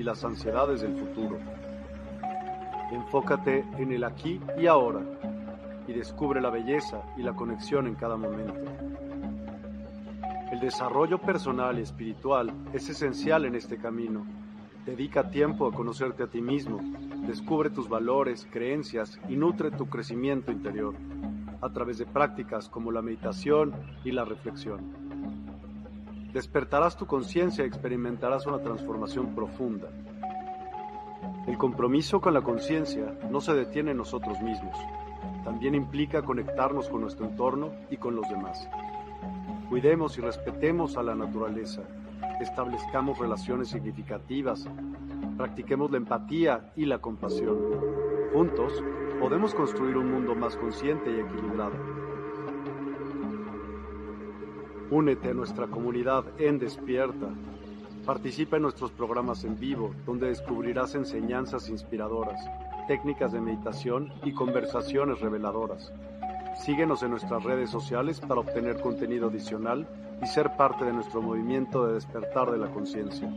y las ansiedades del futuro. Enfócate en el aquí y ahora y descubre la belleza y la conexión en cada momento. El desarrollo personal y espiritual es esencial en este camino. Dedica tiempo a conocerte a ti mismo, descubre tus valores, creencias y nutre tu crecimiento interior a través de prácticas como la meditación y la reflexión. Despertarás tu conciencia y experimentarás una transformación profunda. El compromiso con la conciencia no se detiene en nosotros mismos, también implica conectarnos con nuestro entorno y con los demás. Cuidemos y respetemos a la naturaleza, establezcamos relaciones significativas, practiquemos la empatía y la compasión. Juntos podemos construir un mundo más consciente y equilibrado. Únete a nuestra comunidad en Despierta. Participa en nuestros programas en vivo, donde descubrirás enseñanzas inspiradoras, técnicas de meditación y conversaciones reveladoras. Síguenos en nuestras redes sociales para obtener contenido adicional y ser parte de nuestro movimiento de despertar de la conciencia.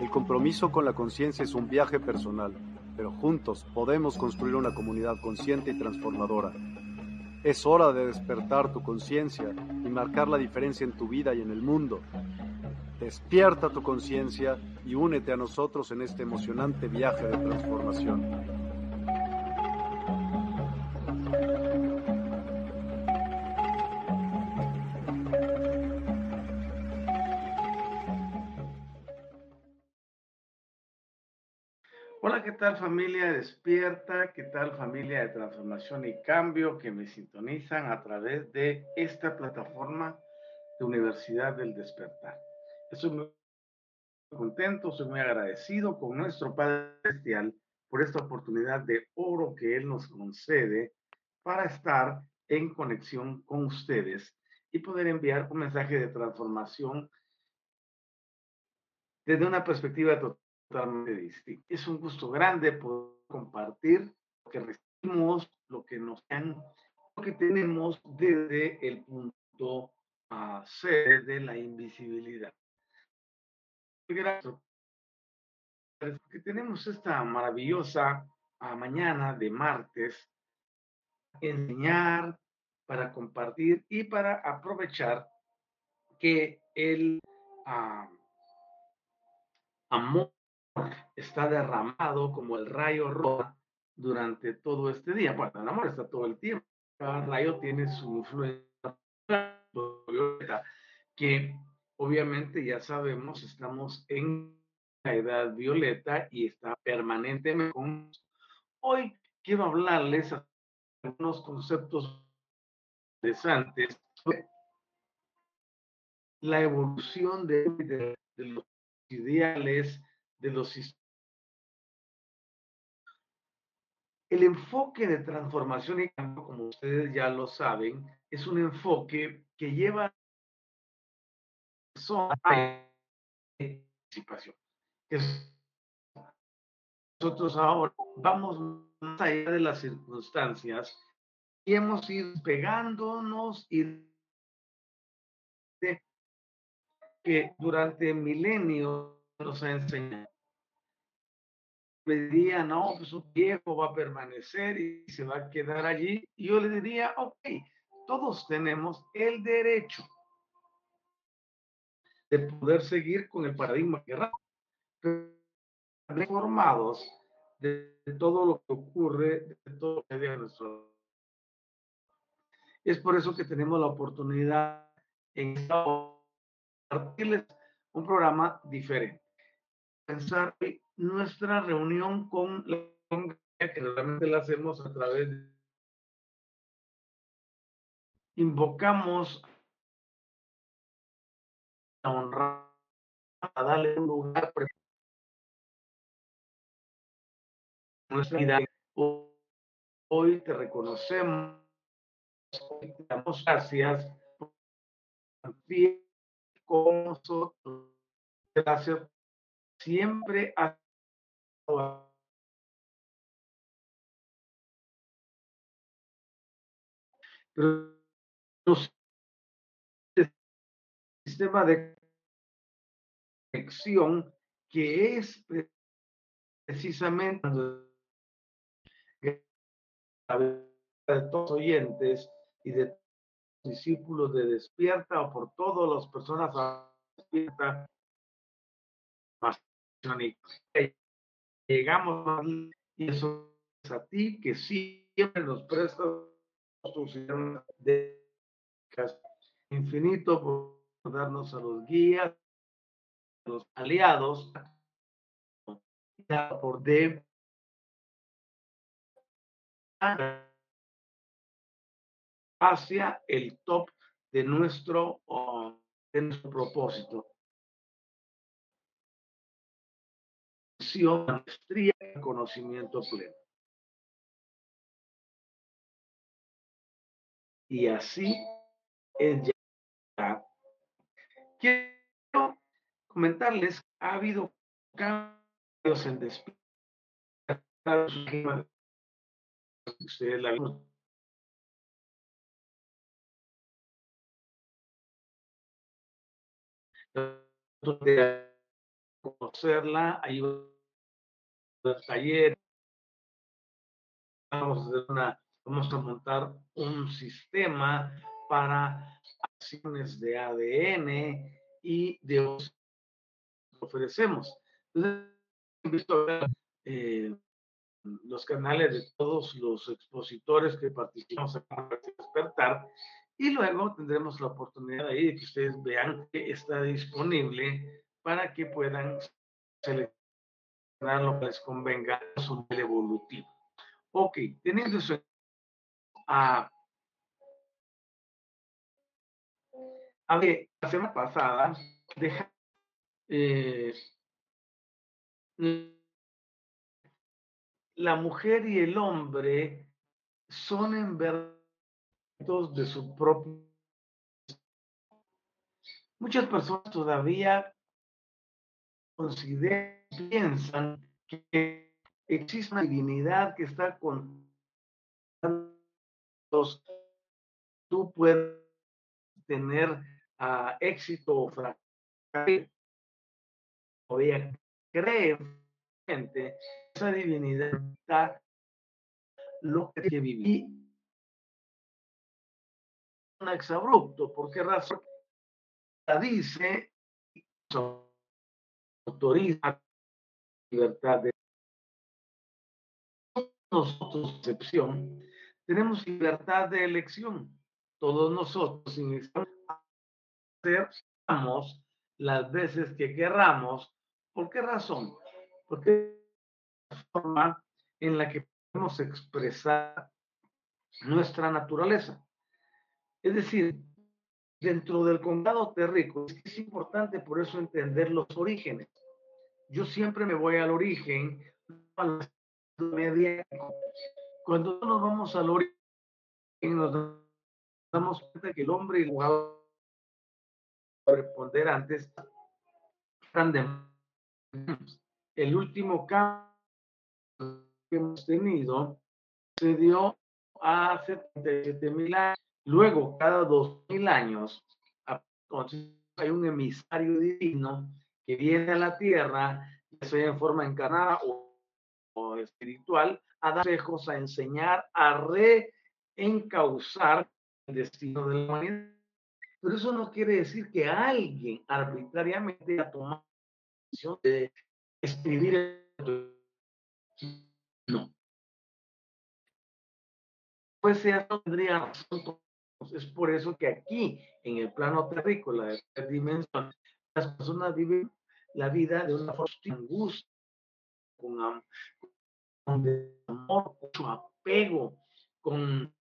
El compromiso con la conciencia es un viaje personal, pero juntos podemos construir una comunidad consciente y transformadora. Es hora de despertar tu conciencia y marcar la diferencia en tu vida y en el mundo. Despierta tu conciencia y únete a nosotros en este emocionante viaje de transformación. Hola, ¿qué tal familia despierta? ¿Qué tal familia de transformación y cambio que me sintonizan a través de esta plataforma de Universidad del Despertar? Estoy muy contento, soy muy agradecido con nuestro Padre Celestial por esta oportunidad de oro que Él nos concede para estar en conexión con ustedes y poder enviar un mensaje de transformación desde una perspectiva total totalmente. Es un gusto grande poder compartir lo que recibimos, lo que nos dan, lo que tenemos desde el punto C de la invisibilidad. Gracias. Que tenemos esta maravillosa ah, mañana de martes, enseñar, para compartir y para aprovechar que el ah, amor está derramado como el rayo rojo durante todo este día. Bueno, el amor está todo el tiempo. Cada rayo tiene su influencia que obviamente ya sabemos, estamos en la edad violeta y está permanentemente con Hoy quiero hablarles algunos conceptos interesantes sobre la evolución de los ideales, de los El enfoque de transformación y cambio, como ustedes ya lo saben, es un enfoque que lleva a participación. Nosotros ahora vamos más allá de las circunstancias y hemos ido pegándonos y que durante milenios nos ha enseñado me diría, no, pues un viejo va a permanecer y se va a quedar allí. Y yo le diría, ok, todos tenemos el derecho de poder seguir con el paradigma que informados de, todo lo que ocurre, de todo lo que hay nuestro. Es por eso que tenemos la oportunidad en compartirles un programa diferente. Pensar nuestra reunión con la que realmente la hacemos a través de invocamos a honrar, a darle un lugar nuestra vida. Hoy te reconocemos, te damos gracias por con nosotros. Gracias siempre a pero sistema de conexión que es precisamente de todos los oyentes y de discípulos de Despierta o por todas las personas Despierta llegamos y eso es a ti que siempre nos prestas de infinito por darnos a los guías, a los aliados, por de hacia el top de nuestro, de nuestro propósito. Maestría, conocimiento pleno. Y así es ya. Quiero comentarles, ha habido cambios en despido. Ustedes la conocerla, hay un taller, vamos a, una, vamos a montar un sistema para acciones de ADN y de ofrecemos. Entonces, visto eh, los canales de todos los expositores que participamos en Despertar y luego tendremos la oportunidad ahí de que ustedes vean que está disponible para que puedan seleccionar lo que les convenga a su evolutivo. Ok, teniendo eso, a, la semana pasada, deja, eh, la mujer y el hombre son en verdad de su propio. Muchas personas todavía consideran, piensan que existe una divinidad que está con tú puedes tener uh, éxito o fracaso. Todavía cree gente esa divinidad está lo que vivir un exabrupto. ¿Por qué razón? La dice, autoriza libertad de nosotros, excepción, tenemos libertad de elección. Todos nosotros hacer las veces que querramos. ¿Por qué razón? Porque es la forma en la que podemos expresar nuestra naturaleza. Es decir, dentro del condado Terrico, es, importante por eso entender los orígenes. Yo siempre me voy al origen, Cuando nos vamos al origen, nos damos cuenta que el hombre y el jugador responder antes el último cambio que hemos tenido se dio hace 77 mil años. Luego, cada dos mil años, hay un emisario divino que viene a la tierra, ya sea en forma encarnada o, espiritual, a dar consejos, a enseñar, a reencauzar el destino de la humanidad. Pero eso no quiere decir que alguien arbitrariamente ha tomado la decisión de escribir. No. Pues sea, tendría razón es por eso que aquí, en el plano terrícola de esta dimensión, las personas viven la vida de una forma de angustia, con, amor, con su apego, con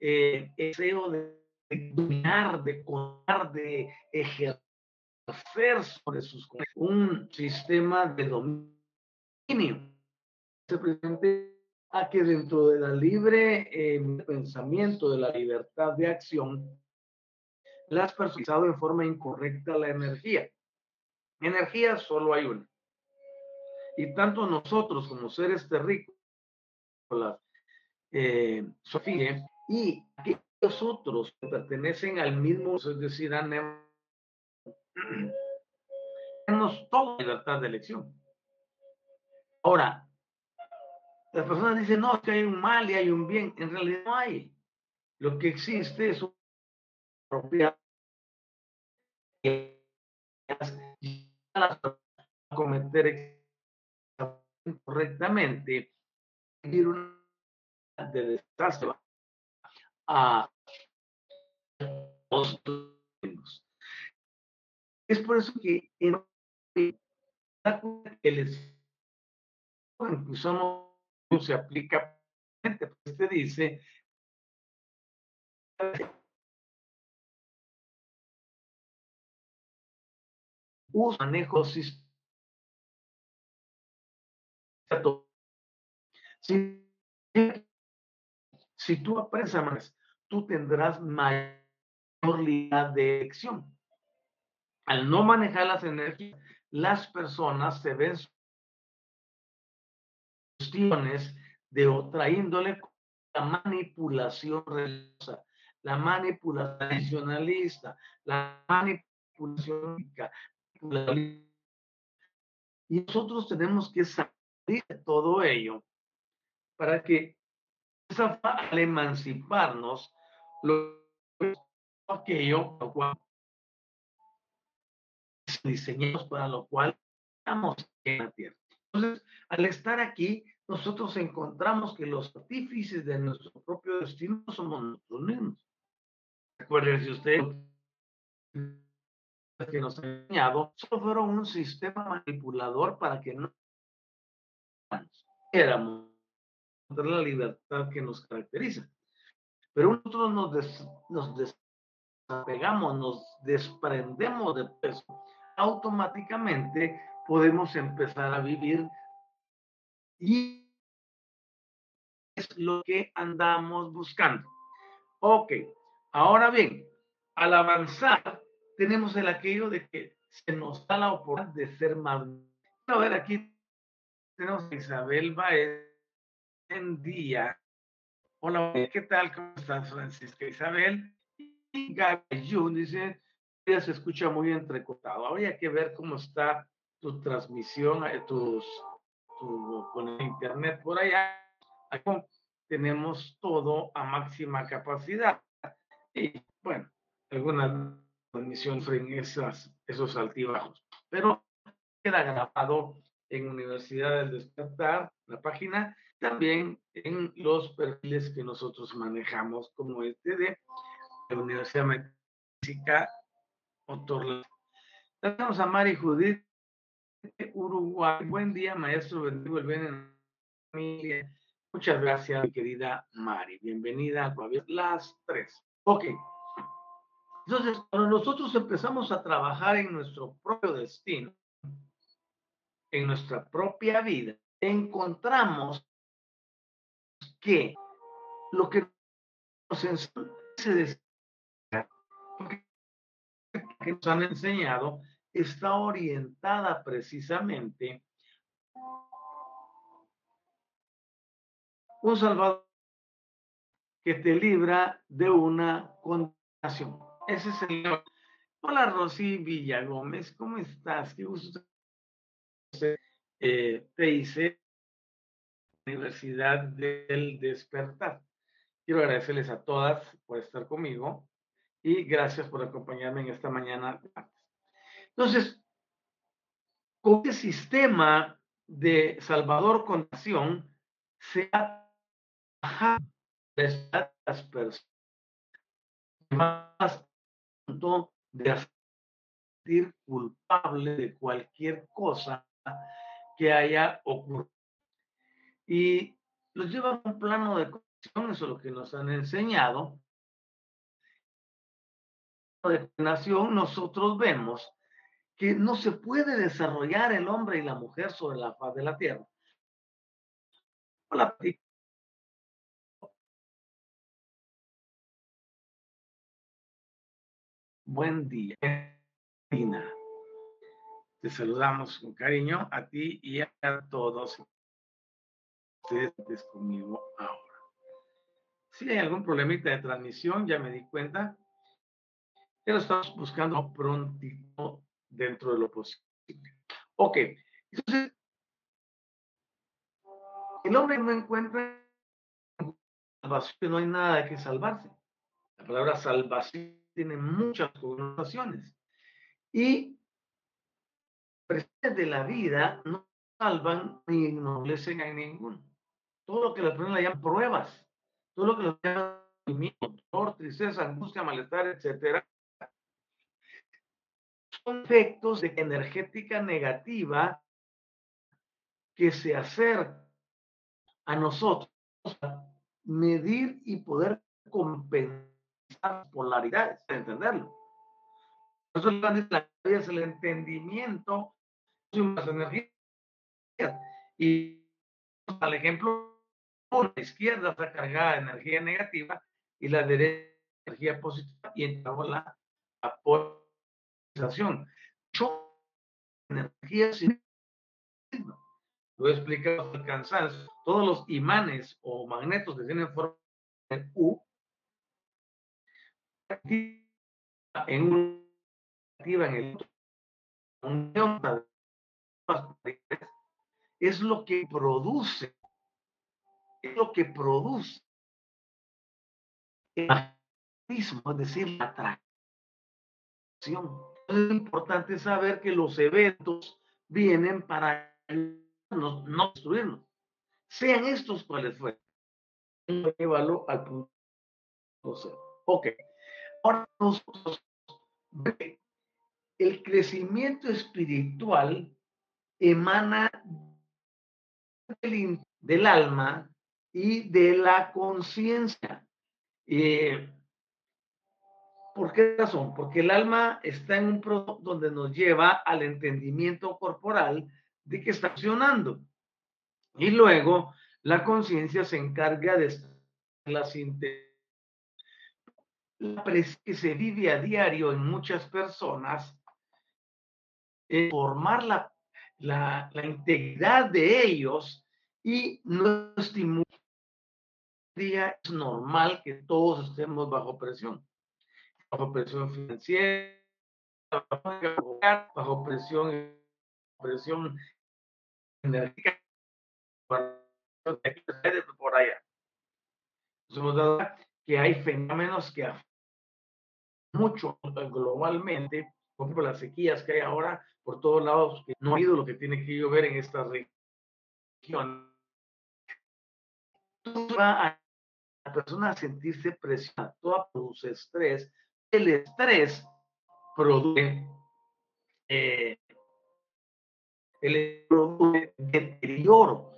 eh, deseo de, dominar, de contar, de ejercer sobre sus un sistema de dominio. Se presente a que dentro de la libre eh, pensamiento, de la libertad de acción, las personas en forma incorrecta la energía. Energía solo hay una. Y tanto nosotros como seres terrícolas, eh, Sofía, y aquellos otros que pertenecen al mismo, es decir, a tenemos toda libertad de elección. Ahora, las personas dicen, no, es que hay un mal y hay un bien. En realidad no hay. Lo que existe es una propiedad a cometer correctamente una de desastre a los es por eso que en el que usamos se aplica, pues te dice uso, manejo, si, si tú aprendes más, tú tendrás mayor libertad de elección. Al no manejar las energías, las personas se ven cuestiones de otra índole, la manipulación religiosa, la manipulación tradicionalista, la manipulación y nosotros tenemos que salir de todo ello para que al emanciparnos lo aquello lo cual diseñamos para lo cual estamos en la tierra. Entonces, al estar aquí, nosotros encontramos que los artífices de nuestro propio destino somos nosotros mismos. Recuerden, usted que nos ha enseñado solo fueron un sistema manipulador para que no éramos la libertad que nos caracteriza. Pero nosotros nos, nos desapegamos, nos desprendemos de eso, automáticamente podemos empezar a vivir y es lo que andamos buscando. Ok, ahora bien, al avanzar tenemos el aquello de que se nos da la oportunidad de ser más. A ver, aquí tenemos a Isabel Baez en día. Hola, ¿qué tal? ¿Cómo estás, Francisca Isabel? Y Gaby Jun dice, ya se escucha muy entrecortado. Habría que ver cómo está tu transmisión, eh, tus, tu, con el internet por allá. Aquí tenemos todo a máxima capacidad. Y bueno, algunas transmisión en esas, esos altibajos. Pero queda grabado en Universidad del Despertar, la página, también en los perfiles que nosotros manejamos, como este de la Universidad México Otorla. Tenemos a Mari Judith Uruguay. Buen día, maestro. Bendigo el bien familia. Muchas gracias, mi querida Mari. Bienvenida a las tres. Ok. Entonces, cuando nosotros empezamos a trabajar en nuestro propio destino, en nuestra propia vida, encontramos que lo que nos, que nos han enseñado está orientada precisamente un salvador que te libra de una condenación. Ese es el... Hola Rosy Villagómez, ¿cómo estás? Qué gusto. Eh, te hice Universidad del Despertar. Quiero agradecerles a todas por estar conmigo y gracias por acompañarme en esta mañana. Entonces, con este sistema de Salvador con nación se ha las personas más de sentir culpable de cualquier cosa que haya ocurrido. Y los lleva a un plano de condición, eso es lo que nos han enseñado. De nación, nosotros vemos que no se puede desarrollar el hombre y la mujer sobre la faz de la tierra. Hola, Buen día, Tina. Te saludamos con cariño a ti y a todos ustedes conmigo ahora. Si hay algún problemita de transmisión, ya me di cuenta, pero estamos buscando prontito dentro de lo posible. Ok, entonces, el hombre no encuentra salvación, no hay nada de que salvarse. La palabra salvación tiene muchas connotaciones. Y de la vida no salvan ni ennoblecen a ninguno. Todo lo que las personas llaman pruebas, todo lo que le llaman dolor, tristeza, angustia, malestar, etcétera, son efectos de energética negativa que se acercan a nosotros medir y poder compensar polaridades, entenderlo. Por eso la vida es el entendimiento de las energías. Y al ejemplo, la izquierda está cargada de energía negativa y la derecha energía positiva y entramos la, la polarización. Yo, energía sin lo he explicado al cansancio, todos los imanes o magnetos que tienen forma de U, en un activa en el otro, es lo que produce, es lo que produce el magnetismo, es decir, la atracción. Es importante saber que los eventos vienen para no, no destruirnos. Sean estos cuales fueron. Llévalo al punto cero. Ok. Nosotros, el crecimiento espiritual emana del, alma y de la conciencia. Eh, ¿Por qué razón? Porque el alma está en un proceso donde nos lleva al entendimiento corporal de que está accionando. Y luego la conciencia se encarga de la síntesis. La que se vive a diario en muchas personas, formar la, la, integridad de ellos y no estimular. Es normal que todos estemos bajo presión, bajo presión financiera, bajo presión, presión energética por allá. Nos hemos dado que hay fenómenos que mucho globalmente, por ejemplo, las sequías que hay ahora por todos lados, que no ha habido lo que tiene que llover en esta región. Va a la persona a sentirse presionada, toda produce estrés. El estrés produce eh, el deterioro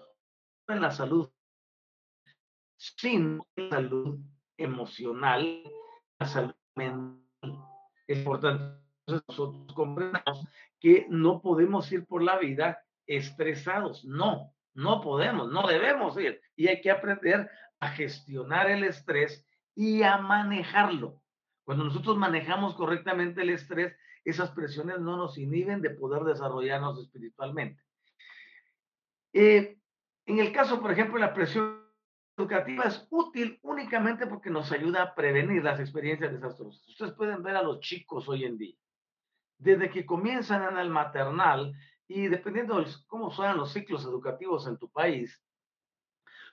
en la salud, sin salud emocional, la salud mental. Es importante nosotros comprendamos que no podemos ir por la vida estresados. No, no podemos, no debemos ir. Y hay que aprender a gestionar el estrés y a manejarlo. Cuando nosotros manejamos correctamente el estrés, esas presiones no nos inhiben de poder desarrollarnos espiritualmente. Eh, en el caso, por ejemplo, la presión educativa es útil únicamente porque nos ayuda a prevenir las experiencias desastrosas. Ustedes pueden ver a los chicos hoy en día, desde que comienzan en el maternal y dependiendo de cómo son los ciclos educativos en tu país,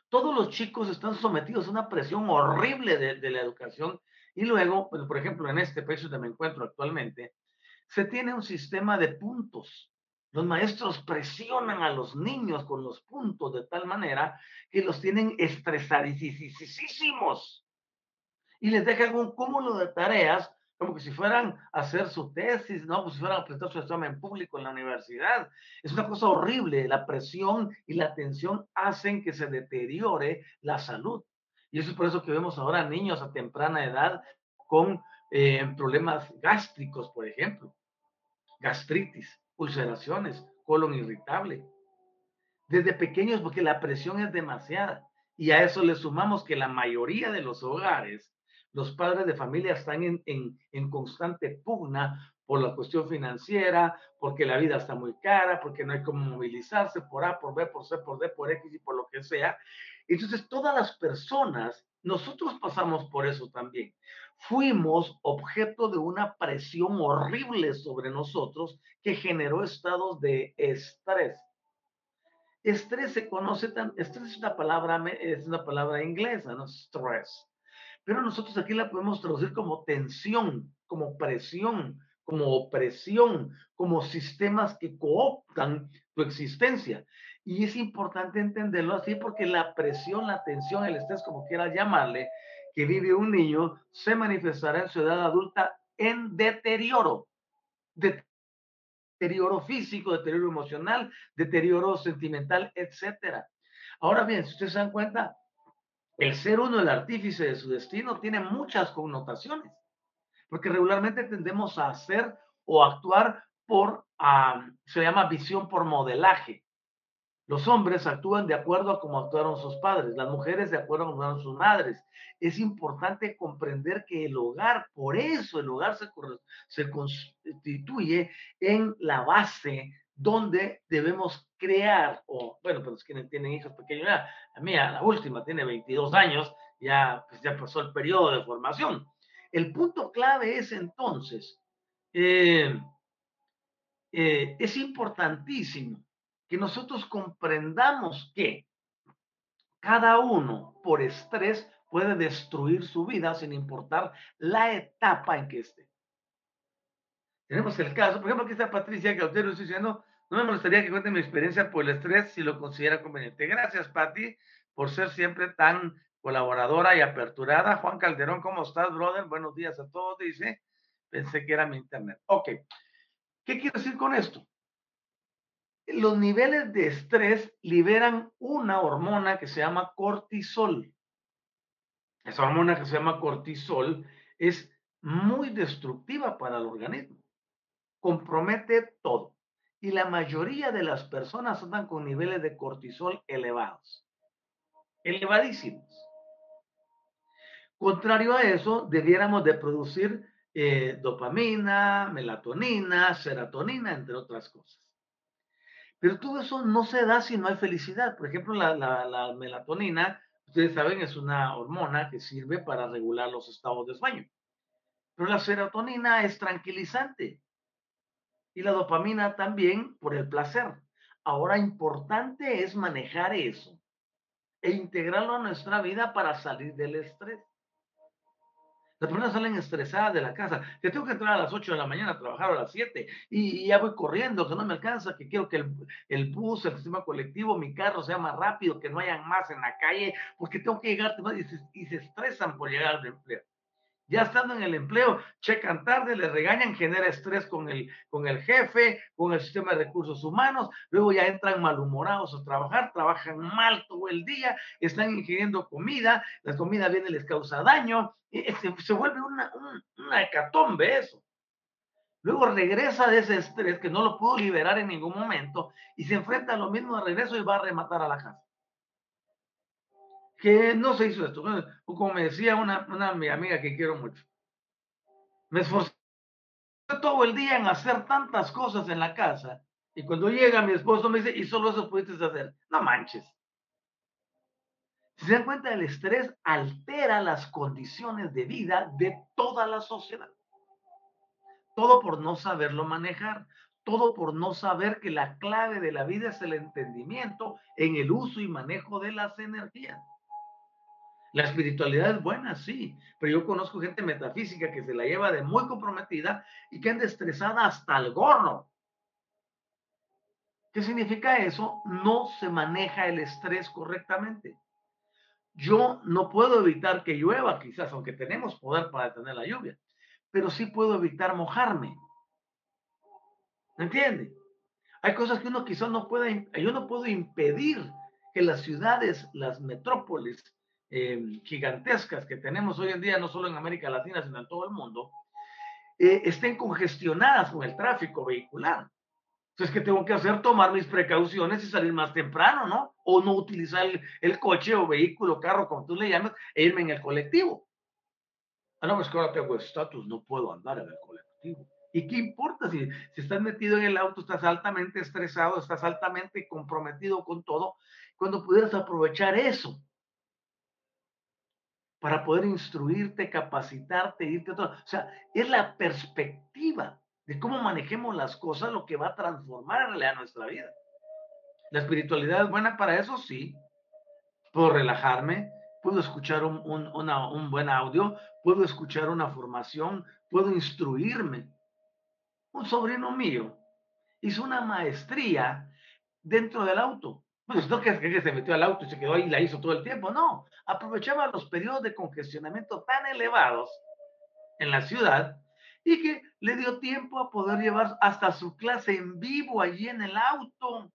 todos los chicos están sometidos a una presión horrible de, la educación y luego, por ejemplo, en este país donde me encuentro actualmente, se tiene un sistema de puntos. Los maestros presionan a los niños con los puntos de tal manera que los tienen estresadísimos y les dejan un cúmulo de tareas como que si fueran a hacer su tesis, ¿no? Como si fueran a prestar su examen público en la universidad. Es una cosa horrible. La presión y la tensión hacen que se deteriore la salud. Y eso es por eso que vemos ahora niños a temprana edad con eh, problemas gástricos, por ejemplo gastritis, ulceraciones, colon irritable. Desde pequeños porque la presión es demasiada. Y a eso le sumamos que la mayoría de los hogares, los padres de familia están en, en, en constante pugna por la cuestión financiera, porque la vida está muy cara, porque no hay cómo movilizarse por A, por B, por C, por D, por X y por lo que sea. Entonces, todas las personas, nosotros pasamos por eso también fuimos objeto de una presión horrible sobre nosotros que generó estados de estrés. Estrés se conoce tan, estrés es una palabra, es una palabra inglesa, ¿no? Stress. Pero nosotros aquí la podemos traducir como tensión, como presión, como opresión, como sistemas que cooptan tu existencia. Y es importante entenderlo así porque la presión, la tensión, el estrés, como quieras llamarle, que vive un niño, se manifestará en su edad adulta en deterioro. Deterioro físico, deterioro emocional, deterioro sentimental, etc. Ahora bien, si ustedes se dan cuenta, el ser uno el artífice de su destino tiene muchas connotaciones, porque regularmente tendemos a hacer o actuar por, se llama visión por modelaje. Los hombres actúan de acuerdo a cómo actuaron sus padres, las mujeres de acuerdo a cómo actuaron sus madres. Es importante comprender que el hogar, por eso el hogar se, constituye en la base donde debemos crear, o bueno, pues quienes tienen hijos pequeños, la la última, tiene 22 años, ya, pues ya pasó el periodo de formación. El punto clave es entonces, eh, eh, es importantísimo que nosotros comprendamos que cada uno por estrés puede destruir su vida sin importar la etapa en que esté. Tenemos el caso, por ejemplo, aquí está Patricia Cautero diciendo, no me molestaría que cuente mi experiencia por el estrés si lo considera conveniente. Gracias, Pati, por ser siempre tan colaboradora y aperturada. Juan Calderón, ¿cómo estás, brother? Buenos días a todos, dice. Pensé que era mi internet. Ok. ¿Qué quiero decir con esto? Los niveles de estrés liberan una hormona que se llama cortisol. Esa hormona que se llama cortisol es muy destructiva para el organismo. Compromete todo. Y la mayoría de las personas andan con niveles de cortisol elevados. Elevadísimos. Contrario a eso, debiéramos de producir eh, dopamina, melatonina, serotonina, entre otras cosas. Pero todo eso no se da si no hay felicidad. Por ejemplo, la, melatonina, ustedes saben, es una hormona que sirve para regular los estados de sueño. Pero la serotonina es tranquilizante. Y la dopamina también por el placer. Ahora, importante es manejar eso e integrarlo a nuestra vida para salir del estrés. Las personas salen estresadas de la casa. Que tengo que entrar a las 8 de la mañana a trabajar a las 7 y, ya voy corriendo, que no me alcanza, que quiero que el, el, bus, el sistema colectivo, mi carro sea más rápido, que no hayan más en la calle, porque tengo que llegar y y se estresan por llegar al empleo. Ya estando en el empleo, checan tarde, le regañan, genera estrés con el, con el jefe, con el sistema de recursos humanos, luego ya entran malhumorados a trabajar, trabajan mal todo el día, están ingiriendo comida, la comida viene les causa daño, y se, se vuelve una, una hecatombe eso. Luego regresa de ese estrés que no lo pudo liberar en ningún momento y se enfrenta a lo mismo de regreso y va a rematar a la casa que no se hizo esto. Como me decía una, una mi amiga que quiero mucho, me esforcé todo el día en hacer tantas cosas en la casa y cuando llega mi esposo me dice, y solo eso pudiste hacer. No manches. Si se dan cuenta, el estrés altera las condiciones de vida de toda la sociedad. Todo por no saberlo manejar, todo por no saber que la clave de la vida es el entendimiento en el uso y manejo de las energías. La espiritualidad es buena, sí, pero yo conozco gente metafísica que se la lleva de muy comprometida y que anda estresada hasta el gorro. ¿Qué significa eso? No se maneja el estrés correctamente. Yo no puedo evitar que llueva, quizás, aunque tenemos poder para detener la lluvia, pero sí puedo evitar mojarme. ¿Me entiende? Hay cosas que uno quizás no puede, yo no puedo impedir que las ciudades, las metrópolis, Em, gigantescas que tenemos hoy en día, no solo en América Latina, sino en todo el mundo, eh, estén congestionadas con el tráfico vehicular. Entonces, ¿qué tengo que hacer? Tomar mis precauciones y salir más temprano, ¿no? O no utilizar el, coche o vehículo, carro, como tú le llamas, e irme en el colectivo. Ah, no, pues que ahora tengo estatus, no puedo andar en el colectivo. ¿Y qué importa si, si estás metido en el auto, estás altamente estresado, estás altamente comprometido con todo, cuando pudieras aprovechar eso para poder instruirte, capacitarte, irte todo. O sea, es la perspectiva de cómo manejemos las cosas lo que va a transformar en realidad nuestra vida. La espiritualidad es buena para eso, sí. Puedo relajarme, puedo escuchar un, un buen audio, puedo escuchar una formación, puedo instruirme. Un sobrino mío hizo una maestría dentro del auto. Pues no que, que se metió al auto y se quedó ahí y la hizo todo el tiempo, no. Aprovechaba los periodos de congestionamiento tan elevados en la ciudad y que le dio tiempo a poder llevar hasta su clase en vivo allí en el auto.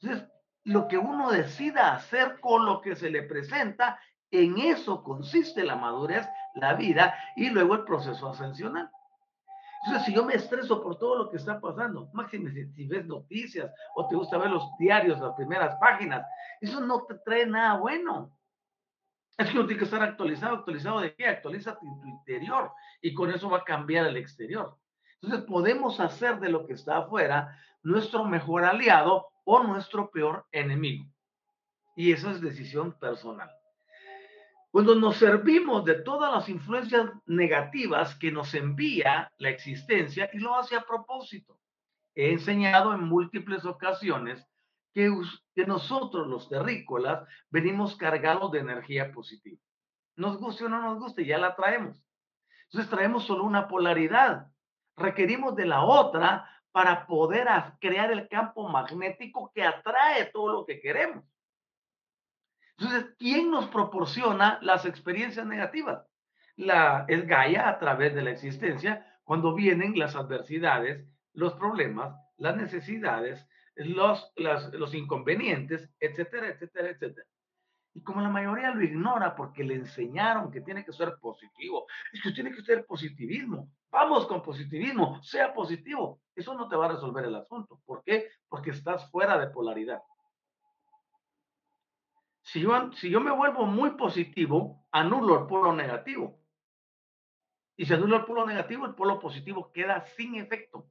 Entonces, lo que uno decida hacer con lo que se le presenta, en eso consiste la madurez, la vida y luego el proceso ascensional. Entonces, si yo me estreso por todo lo que está pasando, máximo si, ves noticias o te gusta ver los diarios, las primeras páginas, eso no te trae nada bueno. Es que uno tiene que estar actualizado. ¿Actualizado de qué? Actualiza tu interior y con eso va a cambiar el exterior. Entonces podemos hacer de lo que está afuera nuestro mejor aliado o nuestro peor enemigo. Y esa es decisión personal. Cuando nos servimos de todas las influencias negativas que nos envía la existencia y lo hace a propósito. He enseñado en múltiples ocasiones que, que nosotros los terrícolas venimos cargados de energía positiva. Nos guste o no nos guste, ya la traemos. Entonces traemos solo una polaridad. Requerimos de la otra para poder crear el campo magnético que atrae todo lo que queremos. Entonces, ¿quién nos proporciona las experiencias negativas? La, es Gaia a través de la existencia, cuando vienen las adversidades, los problemas, las necesidades, los, los inconvenientes, etcétera, etcétera, etcétera. Y como la mayoría lo ignora porque le enseñaron que tiene que ser positivo, es que tiene que ser positivismo. Vamos con positivismo, sea positivo. Eso no te va a resolver el asunto. ¿Por qué? Porque estás fuera de polaridad. Si yo, si yo me vuelvo muy positivo, anulo el polo negativo. Y si anulo el polo negativo, el polo positivo queda sin efecto.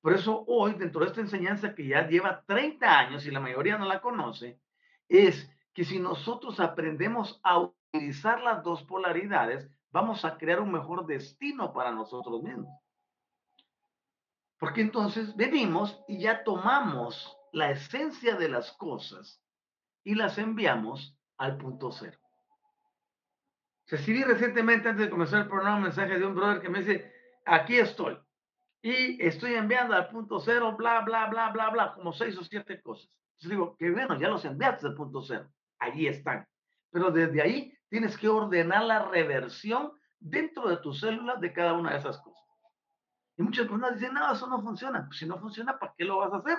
Por eso hoy, dentro de esta enseñanza que ya lleva 30 años y la mayoría no la conoce, es que si nosotros aprendemos a utilizar las dos polaridades, vamos a crear un mejor destino para nosotros mismos. Porque entonces venimos y ya tomamos la esencia de las cosas y las enviamos al punto cero. Recibí recientemente, antes de comenzar el programa, un mensaje de un brother que me dice, aquí estoy. Y estoy enviando al punto cero, bla, bla, bla, bla, bla, como seis o siete cosas. Entonces digo, que bueno, ya los enviaste al punto cero. Allí están. Pero desde ahí tienes que ordenar la reversión dentro de tus células de cada una de esas cosas. Y muchas personas dicen, no, eso no funciona. Pues si no funciona, ¿para qué lo vas a hacer?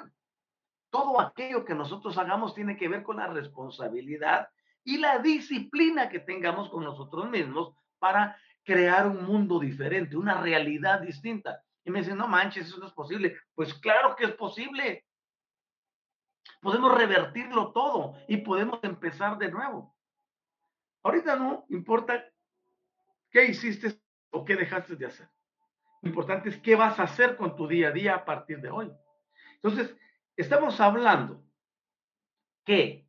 Todo aquello que nosotros hagamos tiene que ver con la responsabilidad y la disciplina que tengamos con nosotros mismos para crear un mundo diferente, una realidad distinta. Y me dicen, no manches, eso no es posible. Pues claro que es posible. Podemos revertirlo todo y podemos empezar de nuevo. Ahorita no importa qué hiciste o qué dejaste de hacer. Lo importante es qué vas a hacer con tu día a día a partir de hoy. Entonces, Estamos hablando que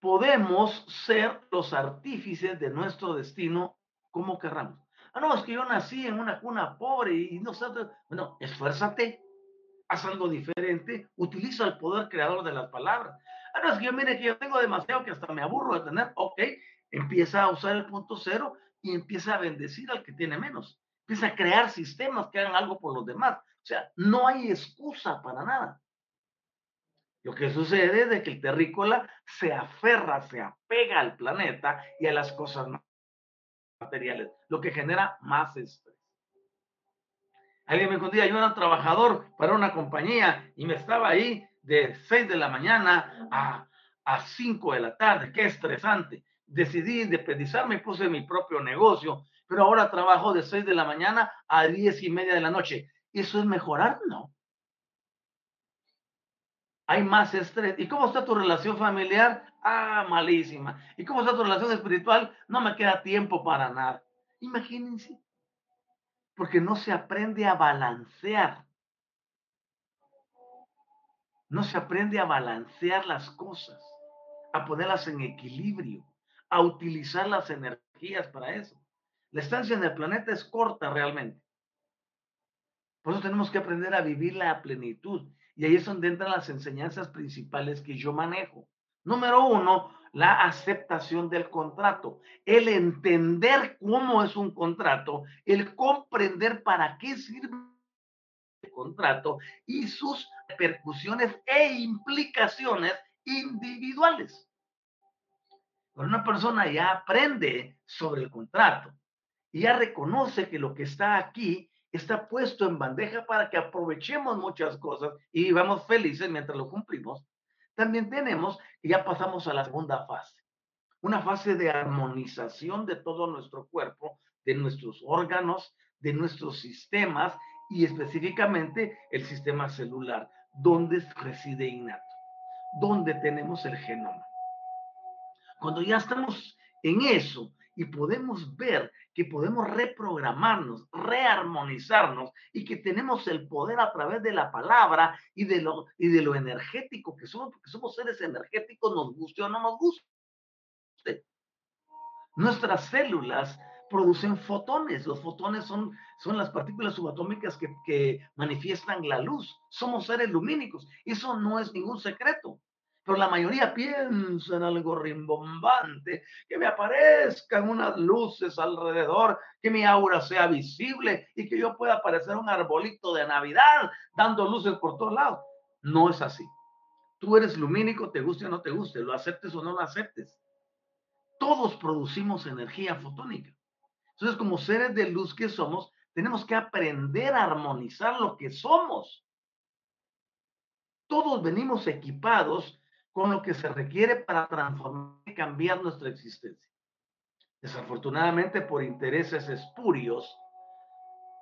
podemos ser los artífices de nuestro destino como querramos. Ah, no, es que yo nací en una cuna pobre y no sé. Bueno, esfuérzate, haz algo diferente, utiliza el poder creador de las palabras. Ah, no, es que yo mire que yo tengo demasiado que hasta me aburro de tener. Ok, empieza a usar el punto cero y empieza a bendecir al que tiene menos. Empieza a crear sistemas que hagan algo por los demás. O sea, no hay excusa para nada. Lo que sucede es de que el terrícola se aferra, se apega al planeta y a las cosas materiales, lo que genera más estrés. Alguien me contó, yo era trabajador para una compañía y me estaba ahí de 6 de la mañana a, a 5 de la tarde. Qué estresante. Decidí independizarme y puse mi propio negocio, pero ahora trabajo de 6 de la mañana a 10 y media de la noche. ¿Eso es mejorar? No hay más estrés. ¿Y cómo está tu relación familiar? Ah, malísima. ¿Y cómo está tu relación espiritual? No me queda tiempo para nada. Imagínense. Porque no se aprende a balancear. No se aprende a balancear las cosas, a ponerlas en equilibrio, a utilizar las energías para eso. La estancia en el planeta es corta realmente. Por eso tenemos que aprender a vivir la plenitud Y ahí es donde entran las enseñanzas principales que yo manejo. Número uno, la aceptación del contrato, el entender cómo es un contrato, el comprender para qué sirve el contrato y sus repercusiones e implicaciones individuales. Cuando una persona ya aprende sobre el contrato y ya reconoce que lo que está aquí está puesto en bandeja para que aprovechemos muchas cosas y vivamos felices mientras lo cumplimos, también tenemos que ya pasamos a la segunda fase, una fase de armonización de todo nuestro cuerpo, de nuestros órganos, de nuestros sistemas y específicamente el sistema celular, donde reside innato, donde tenemos el genoma. Cuando ya estamos en eso y podemos ver que podemos reprogramarnos, rearmonizarnos y que tenemos el poder a través de la palabra y de lo, y de lo energético que somos, porque somos seres energéticos, nos guste o no nos guste. Nuestras células producen fotones. Los fotones son, son las partículas subatómicas que, que manifiestan la luz. Somos seres lumínicos. Eso no es ningún secreto pero la mayoría piensa en algo rimbombante, que me aparezcan unas luces alrededor, que mi aura sea visible y que yo pueda parecer un arbolito de Navidad dando luces por todos lados. No es así. Tú eres lumínico, te guste o no te guste, lo aceptes o no lo aceptes. Todos producimos energía fotónica. Entonces, como seres de luz que somos, tenemos que aprender a armonizar lo que somos. Todos venimos equipados con lo que se requiere para transformar y cambiar nuestra existencia. Desafortunadamente, por intereses espurios,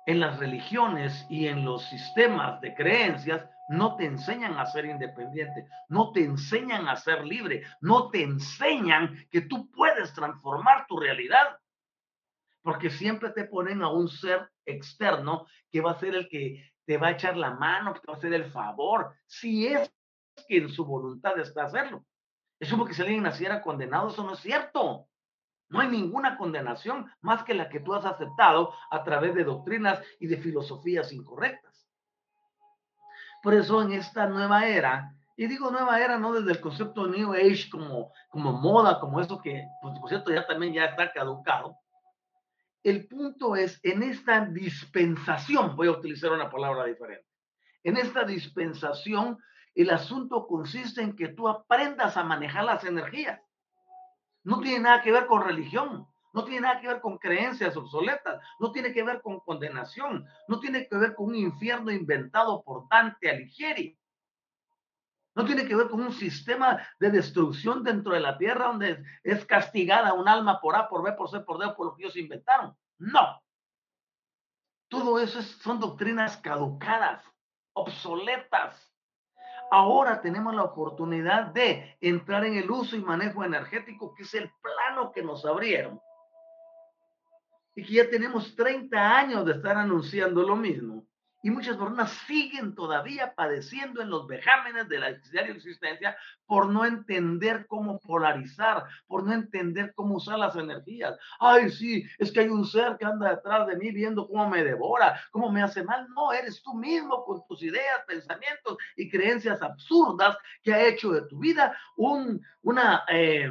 en las religiones y en los sistemas de creencias, no te enseñan a ser independiente, no te enseñan a ser libre, no te enseñan que tú puedes transformar tu realidad. Porque siempre te ponen a un ser externo que va a ser el que te va a echar la mano, que te va a hacer el favor. Si es que en su voluntad está hacerlo. Es como que si alguien naciera condenado, eso no es cierto. No hay ninguna condenación más que la que tú has aceptado a través de doctrinas y de filosofías incorrectas. Por eso en esta nueva era, y digo nueva era no desde el concepto New Age como, como moda, como eso que, pues, por cierto, ya también ya está caducado. El punto es, en esta dispensación, voy a utilizar una palabra diferente, en esta dispensación el asunto consiste en que tú aprendas a manejar las energías. No tiene nada que ver con religión, no tiene nada que ver con creencias obsoletas, no tiene que ver con condenación, no tiene que ver con un infierno inventado por Dante Alighieri. No tiene que ver con un sistema de destrucción dentro de la tierra donde es castigada un alma por A, por B, por C, por D, por lo que ellos inventaron. No. Todo eso son doctrinas caducadas, obsoletas. Ahora tenemos la oportunidad de entrar en el uso y manejo energético, que es el plano que nos abrieron. Y que ya tenemos 30 años de estar anunciando lo mismo y muchas personas siguen todavía padeciendo en los vejámenes de la diaria existencia por no entender cómo polarizar, por no entender cómo usar las energías. Ay, sí, es que hay un ser que anda detrás de mí viendo cómo me devora, cómo me hace mal. No, eres tú mismo con tus ideas, pensamientos y creencias absurdas que ha hecho de tu vida un, eh,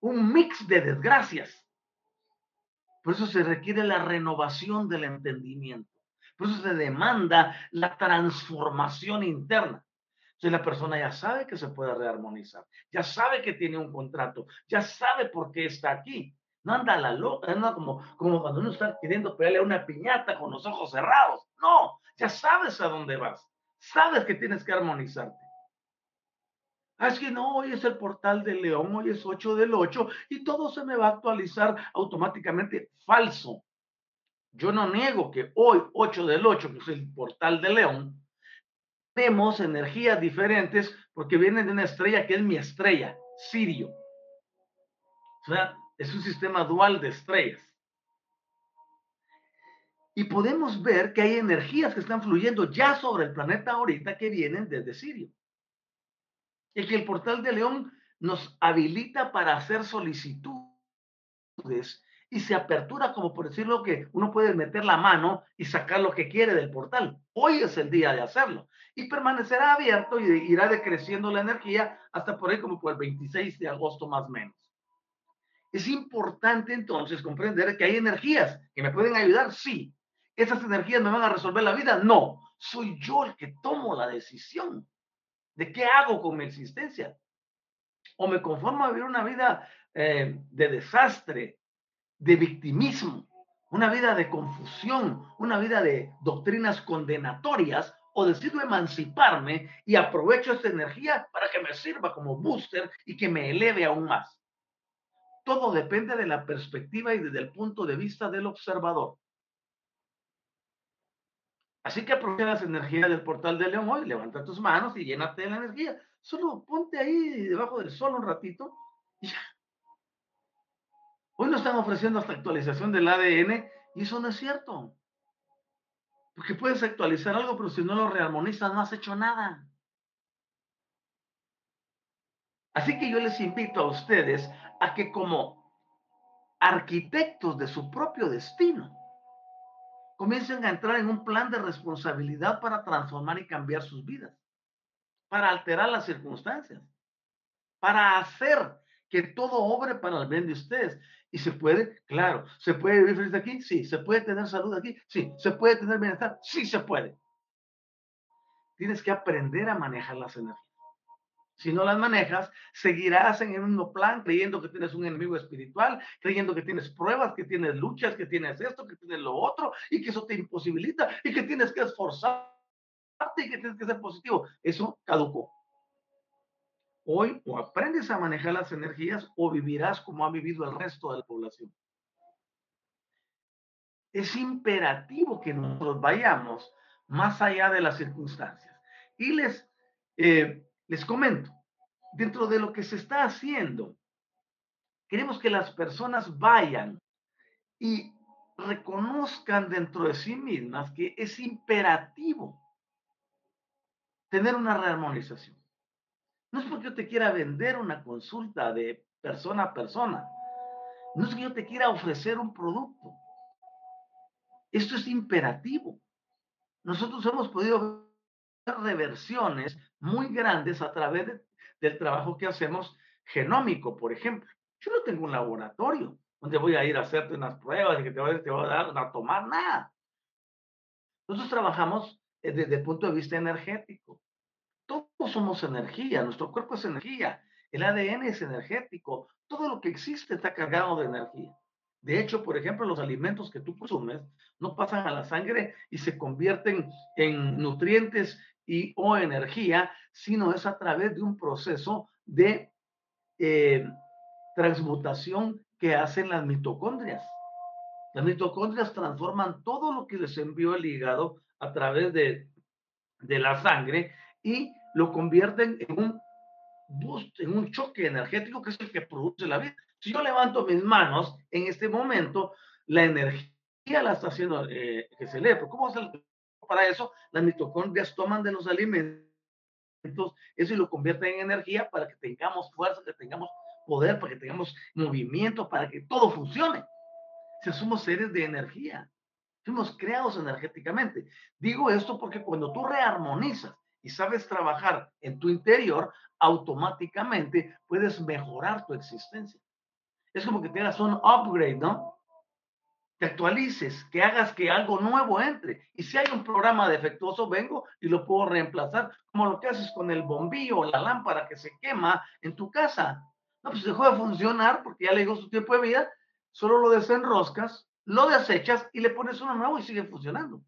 un mix de desgracias. Por eso se requiere la renovación del entendimiento. Por eso se demanda la transformación interna. Entonces la persona ya sabe que se puede rearmonizar, ya sabe que tiene un contrato, ya sabe por qué está aquí. No anda la loca, como, como cuando uno está queriendo pegarle a una piñata con los ojos cerrados. No, ya sabes a dónde vas. Sabes que tienes que armonizarte. Ah, es que no, hoy es el portal de León, hoy es 8 del 8 y todo se me va a actualizar automáticamente. Falso. Yo no niego que hoy, 8 del 8, que es el portal de León, tenemos energías diferentes porque vienen de una estrella que es mi estrella, Sirio. O sea, es un sistema dual de estrellas. Y podemos ver que hay energías que están fluyendo ya sobre el planeta ahorita que vienen desde Sirio. Y que el portal de León nos habilita para hacer solicitudes y se apertura, como por decirlo, que uno puede meter la mano y sacar lo que quiere del portal. Hoy es el día de hacerlo. Y permanecerá abierto y irá decreciendo la energía hasta por ahí como por el 26 de agosto más o menos. Es importante entonces comprender que hay energías que me pueden ayudar, sí. ¿Esas energías me van a resolver la vida? No. Soy yo el que tomo la decisión de qué hago con mi existencia. O me conformo a vivir una vida eh, de desastre, de victimismo, una vida de confusión, una vida de doctrinas condenatorias, o decido emanciparme y aprovecho esta energía para que me sirva como booster y que me eleve aún más. Todo depende de la perspectiva y desde el punto de vista del observador. Así que aprovecha las energías del portal de León hoy, levanta tus manos y llénate de la energía. Solo ponte ahí debajo del sol un ratito y ya. Hoy nos están ofreciendo esta actualización del ADN y eso no es cierto. Porque puedes actualizar algo, pero si no lo rearmonizas, no has hecho nada. Así que yo les invito a ustedes a que como arquitectos de su propio destino, comiencen a entrar en un plan de responsabilidad para transformar y cambiar sus vidas, para alterar las circunstancias, para hacer que todo obre para el bien de ustedes. Y se puede, claro, se puede vivir feliz aquí, sí, se puede tener salud aquí, sí, se puede tener bienestar, sí se puede. Tienes que aprender a manejar las energías. Si no las manejas, seguirás en el mismo plan, creyendo que tienes un enemigo espiritual, creyendo que tienes pruebas, que tienes luchas, que tienes esto, que tienes lo otro, y que eso te imposibilita, y que tienes que esforzarte, y que tienes que ser positivo. Eso caducó. Hoy o aprendes a manejar las energías o vivirás como ha vivido el resto de la población. Es imperativo que nosotros vayamos más allá de las circunstancias. Y les, eh, les comento, dentro de lo que se está haciendo, queremos que las personas vayan y reconozcan dentro de sí mismas que es imperativo tener una rearmonización. No es porque yo te quiera vender una consulta de persona a persona. No es que yo te quiera ofrecer un producto. Esto es imperativo. Nosotros hemos podido ver reversiones muy grandes a través del trabajo que hacemos genómico, por ejemplo. Yo no tengo un laboratorio donde voy a ir a hacerte unas pruebas y que te voy, te voy a dar a tomar nada. Nosotros trabajamos eh, desde el punto de vista energético. Somos energía, nuestro cuerpo es energía, el ADN es energético, todo lo que existe está cargado de energía. De hecho, por ejemplo, los alimentos que tú consumes no pasan a la sangre y se convierten en nutrientes y o energía, sino es a través de un proceso de eh, transmutación que hacen las mitocondrias. Las mitocondrias transforman todo lo que les envió el hígado a través de la sangre y lo convierten en un choque energético que es el que produce la vida. Si yo levanto mis manos en este momento, la energía la está haciendo eh, que se lee. Pero ¿cómo es el, para eso? Las mitocondrias toman de los alimentos eso y lo convierten en energía para que tengamos fuerza, que tengamos poder, para que tengamos movimiento, para que todo funcione. Si somos seres de energía, fuimos creados energéticamente. Digo esto porque cuando tú rearmonizas y sabes trabajar en tu interior, automáticamente puedes mejorar tu existencia. Es como que tengas un upgrade, ¿no? Te actualices, que hagas que algo nuevo entre. Y si hay un programa defectuoso, vengo y lo puedo reemplazar, como lo que haces con el bombillo o la lámpara que se quema en tu casa. No, pues dejó de funcionar porque ya le dijo su tiempo de vida, solo lo desenroscas, lo desechas y le pones uno nuevo y sigue funcionando.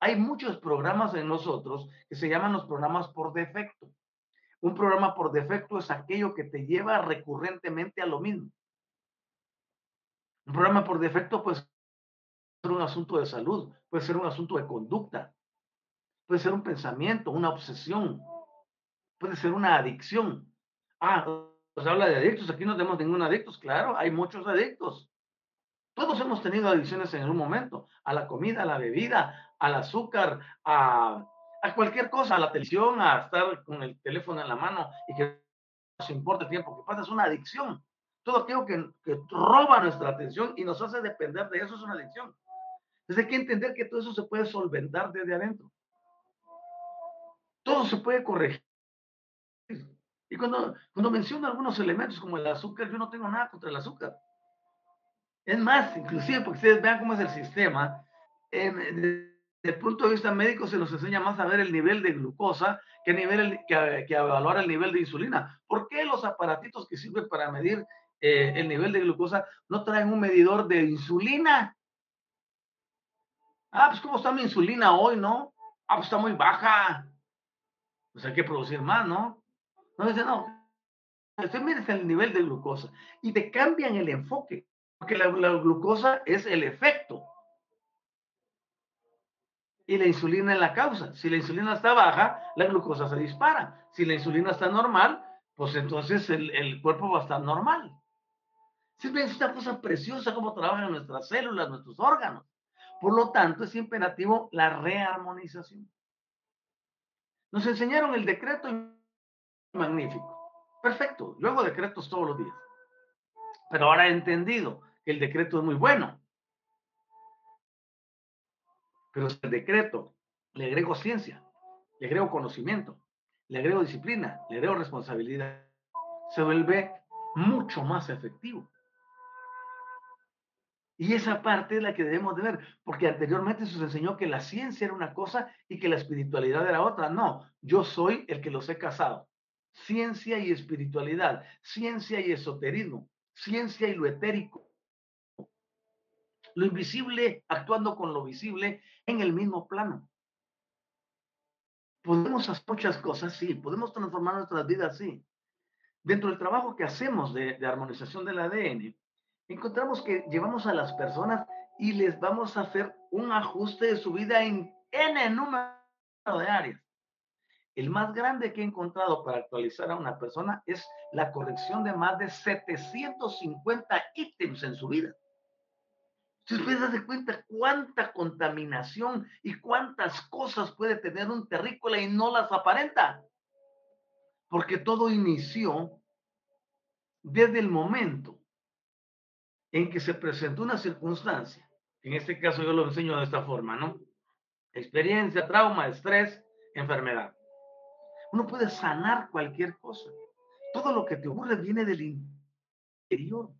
Hay muchos programas en nosotros que se llaman los programas por defecto. Un programa por defecto es aquello que te lleva recurrentemente a lo mismo. Un programa por defecto puede ser un asunto de salud, puede ser un asunto de conducta, puede ser un pensamiento, una obsesión, puede ser una adicción. Ah, se habla de adictos, aquí no tenemos ningún adictos, claro, hay muchos adictos. Todos hemos tenido adicciones en algún momento, a la comida, a la bebida, al azúcar, a, cualquier cosa, a la televisión, a estar con el teléfono en la mano y que no se importa el tiempo que pasa, es una adicción. todo aquello que, roba nuestra atención y nos hace depender de eso es una adicción. Entonces hay que entender que todo eso se puede solventar desde adentro. Todo se puede corregir. Y cuando, cuando menciono algunos elementos como el azúcar, yo no tengo nada contra el azúcar. Es más, inclusive porque ustedes vean cómo es el sistema, desde el punto de vista médico se nos enseña más a ver el nivel de glucosa que, nivel, que, que evaluar el nivel de insulina. ¿Por qué los aparatitos que sirven para medir eh, el nivel de glucosa no traen un medidor de insulina? Ah, pues ¿cómo está mi insulina hoy, no? Ah, pues está muy baja. Pues hay que producir más, ¿no? No dice, no. Usted mide el nivel de glucosa y te cambian el enfoque, porque la, glucosa es el efecto y la insulina es la causa. Si la insulina está baja, la glucosa se dispara. Si la insulina está normal, pues entonces el, el cuerpo va a estar normal. Siempre es una cosa preciosa cómo trabajan nuestras células, nuestros órganos. Por lo tanto, es imperativo la rearmonización. Nos enseñaron el decreto magnífico. Perfecto, yo hago decretos todos los días. Pero ahora he entendido que el decreto es muy bueno. Pero si el decreto le agrego ciencia, le agrego conocimiento, le agrego disciplina, le agrego responsabilidad, se vuelve mucho más efectivo. Y esa parte es la que debemos de ver, porque anteriormente se nos enseñó que la ciencia era una cosa y que la espiritualidad era otra. No, yo soy el que los he casado. Ciencia y espiritualidad, ciencia y esoterismo, ciencia y lo etérico. Lo invisible actuando con lo visible en el mismo plano. Podemos hacer muchas cosas, sí, podemos transformar nuestras vidas, sí. Dentro del trabajo que hacemos de, de armonización del ADN, encontramos que llevamos a las personas y les vamos a hacer un ajuste de su vida en N número de áreas. El más grande que he encontrado para actualizar a una persona es la corrección de más de 750 ítems en su vida. Entonces puedes darse cuenta cuánta contaminación y cuántas cosas puede tener un terrícola y no las aparenta. Porque todo inició desde el momento en que se presentó una circunstancia, en este caso yo lo enseño de esta forma, ¿no? Experiencia, trauma, estrés, enfermedad. Uno puede sanar cualquier cosa. Todo lo que te ocurre viene del interior.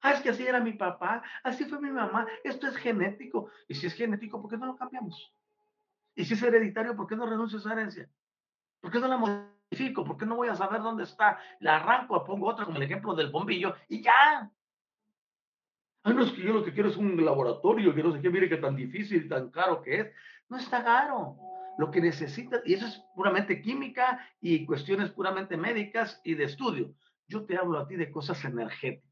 Ah, es que así era mi papá, así fue mi mamá, esto es genético. Y si es genético, ¿por qué no lo cambiamos? Y si es hereditario, ¿por qué no renuncio a esa herencia? ¿Por qué no la modifico? ¿Por qué no voy a saber dónde está? La arranco, pongo otra como el ejemplo del bombillo y ya. Ay, no es que yo lo que quiero es un laboratorio, que no sé qué, mire qué tan difícil tan caro que es. No está caro. Lo que necesitas, y eso es puramente química y cuestiones puramente médicas y de estudio. Yo te hablo a ti de cosas energéticas,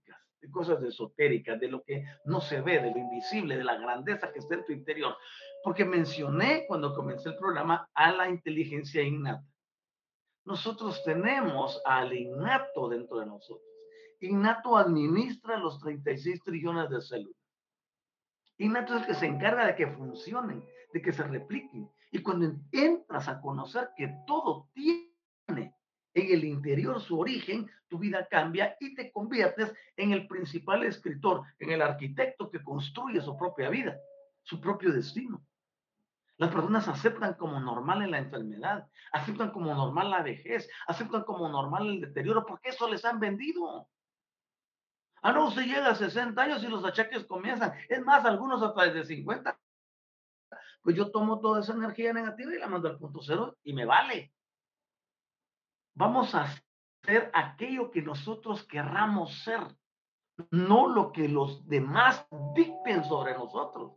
de cosas esotéricas, de lo que no se ve, de lo invisible, de la grandeza que está en tu interior. Porque mencioné cuando comencé el programa a la inteligencia innata. Nosotros tenemos al innato dentro de nosotros. Innato administra los 36 trillones de células. Innato es el que se encarga de que funcionen, de que se repliquen. Y cuando entras a conocer que todo tiene en el interior su origen, tu vida cambia y te conviertes en el principal escritor, en el arquitecto que construye su propia vida, su propio destino. Las personas aceptan como normal la enfermedad, aceptan como normal la vejez, aceptan como normal el deterioro, porque eso les han vendido. Ah, no, usted llega a 60 años y los achaques comienzan. Es más, algunos hasta desde 50. Pues yo tomo toda esa energía negativa y la mando al punto cero y me vale. Vamos a hacer aquello que nosotros querramos ser, no lo que los demás dicten sobre nosotros.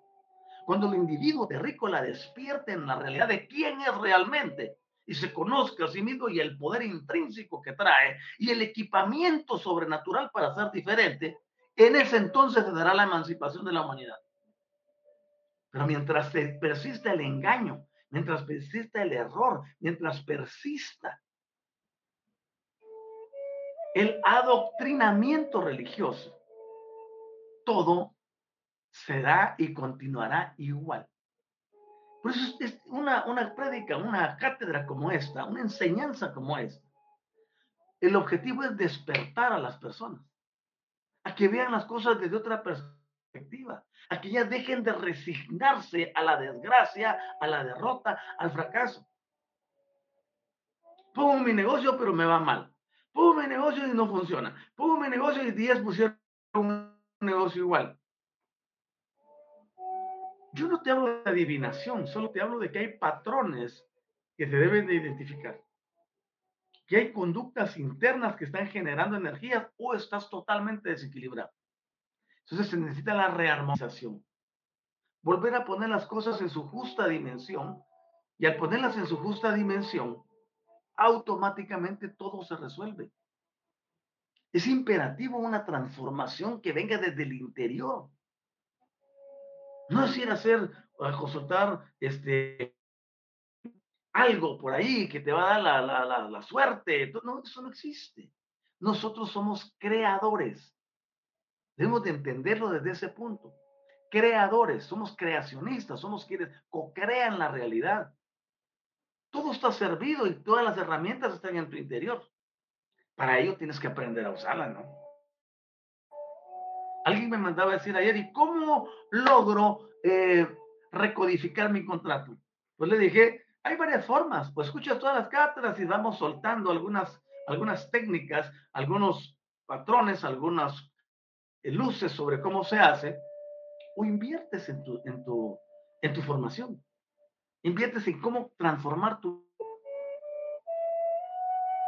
Cuando el individuo terrícola despierte en la realidad de quién es realmente, y se conozca a sí mismo y el poder intrínseco que trae y el equipamiento sobrenatural para ser diferente, en ese entonces se dará la emancipación de la humanidad. Pero mientras persista el engaño, mientras persista el error, mientras persista el adoctrinamiento religioso, todo será y continuará igual. Por eso es una, una una cátedra como esta, una enseñanza como esta. El objetivo es despertar a las personas. que vean las cosas desde otra perspectiva, a que ya dejen de resignarse a la desgracia, a la derrota, al fracaso. Pongo mi negocio, pero me va mal. Pongo mi negocio y no funciona. Pongo mi negocio y 10 pusieron un negocio igual. Yo no te hablo de adivinación, solo te hablo de que hay patrones que se deben de identificar. Que hay conductas internas que están generando energías o estás totalmente desequilibrado. Entonces se necesita la rearmonización. Volver a poner las cosas en su justa dimensión y al ponerlas en su justa dimensión, automáticamente todo se resuelve. Es imperativo una transformación que venga desde el interior. No es ir a hacer, a consultar este, algo por ahí que te va a dar la, la suerte. No, eso no existe. Nosotros somos creadores. Debemos de entenderlo desde ese punto. Creadores, somos creacionistas, somos quienes co-crean la realidad. Todo está servido y todas las herramientas están en tu interior. Para ello tienes que aprender a usarla, ¿no? Alguien me mandaba decir ayer, ¿y cómo logro eh, recodificar mi contrato? Pues le dije, hay varias formas. Pues escucha todas las cátedras y vamos soltando algunas, algunas técnicas, algunos patrones, algunas eh, luces sobre cómo se hace, o inviertes en tu, en tu, en tu formación. Inviertes en cómo transformar tu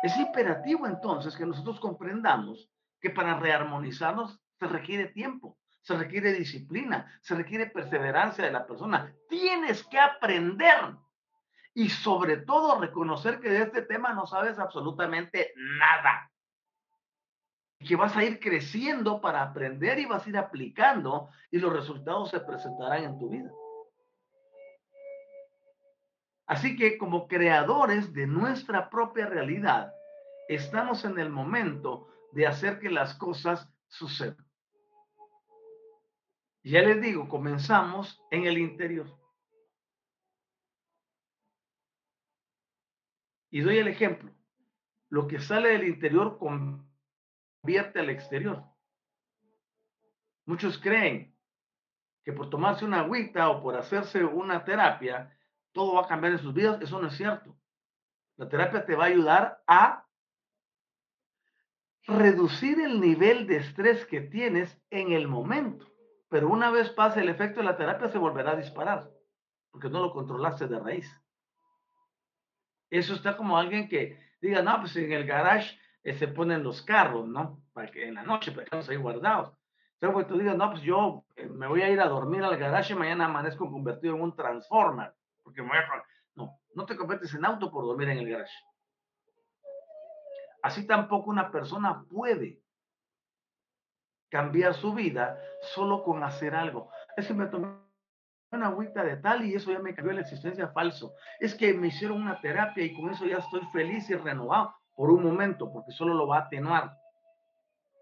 es imperativo entonces que nosotros comprendamos que para rearmonizarnos se requiere tiempo, se requiere disciplina, se requiere perseverancia de la persona. Tienes que aprender y sobre todo reconocer que de este tema no sabes absolutamente nada. Y que vas a ir creciendo para aprender y vas a ir aplicando y los resultados se presentarán en tu vida. Así que como creadores de nuestra propia realidad, estamos en el momento de hacer que las cosas sucedan. Ya les digo, comenzamos en el interior. Y doy el ejemplo. Lo que sale del interior convierte al exterior. Muchos creen que por tomarse una agüita o por hacerse una terapia, todo va a cambiar en sus vidas. Eso no es cierto. La terapia te va a ayudar a reducir el nivel de estrés que tienes en el momento. Pero una vez pase el efecto de la terapia, se volverá a disparar, porque no lo controlaste de raíz. Eso está como alguien que diga, no, pues en el garage eh, se ponen los carros, ¿no? Para que en la noche, para que ahí guardados. Entonces, tú digas, no, pues yo eh, me voy a ir a dormir al garage y mañana amanezco convertido en un transformer porque me voy a... No, no te conviertes en auto por dormir en el garage. Así tampoco una persona puede cambiar su vida solo con hacer algo. Es que me tomé una agüita de tal y eso ya me cambió la existencia falso. Es que me hicieron una terapia y con eso ya estoy feliz y renovado por un momento, porque solo lo va a atenuar.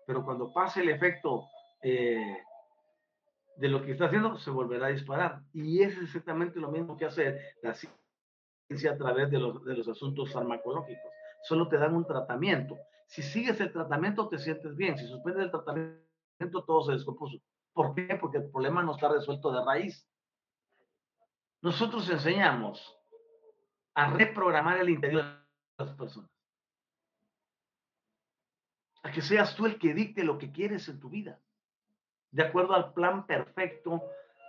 Pero cuando pase el efecto eh, de lo que está haciendo, se volverá a disparar. Y es exactamente lo mismo que hace la ciencia a través de los, de los asuntos farmacológicos. Solo te dan un tratamiento. Si sigues el tratamiento, te sientes bien. Si suspendes el tratamiento, todo se descompuso. ¿Por qué? Porque el problema no está resuelto de raíz. Nosotros enseñamos a reprogramar el interior de las personas. A que seas tú el que dicte lo que quieres en tu vida de acuerdo al plan perfecto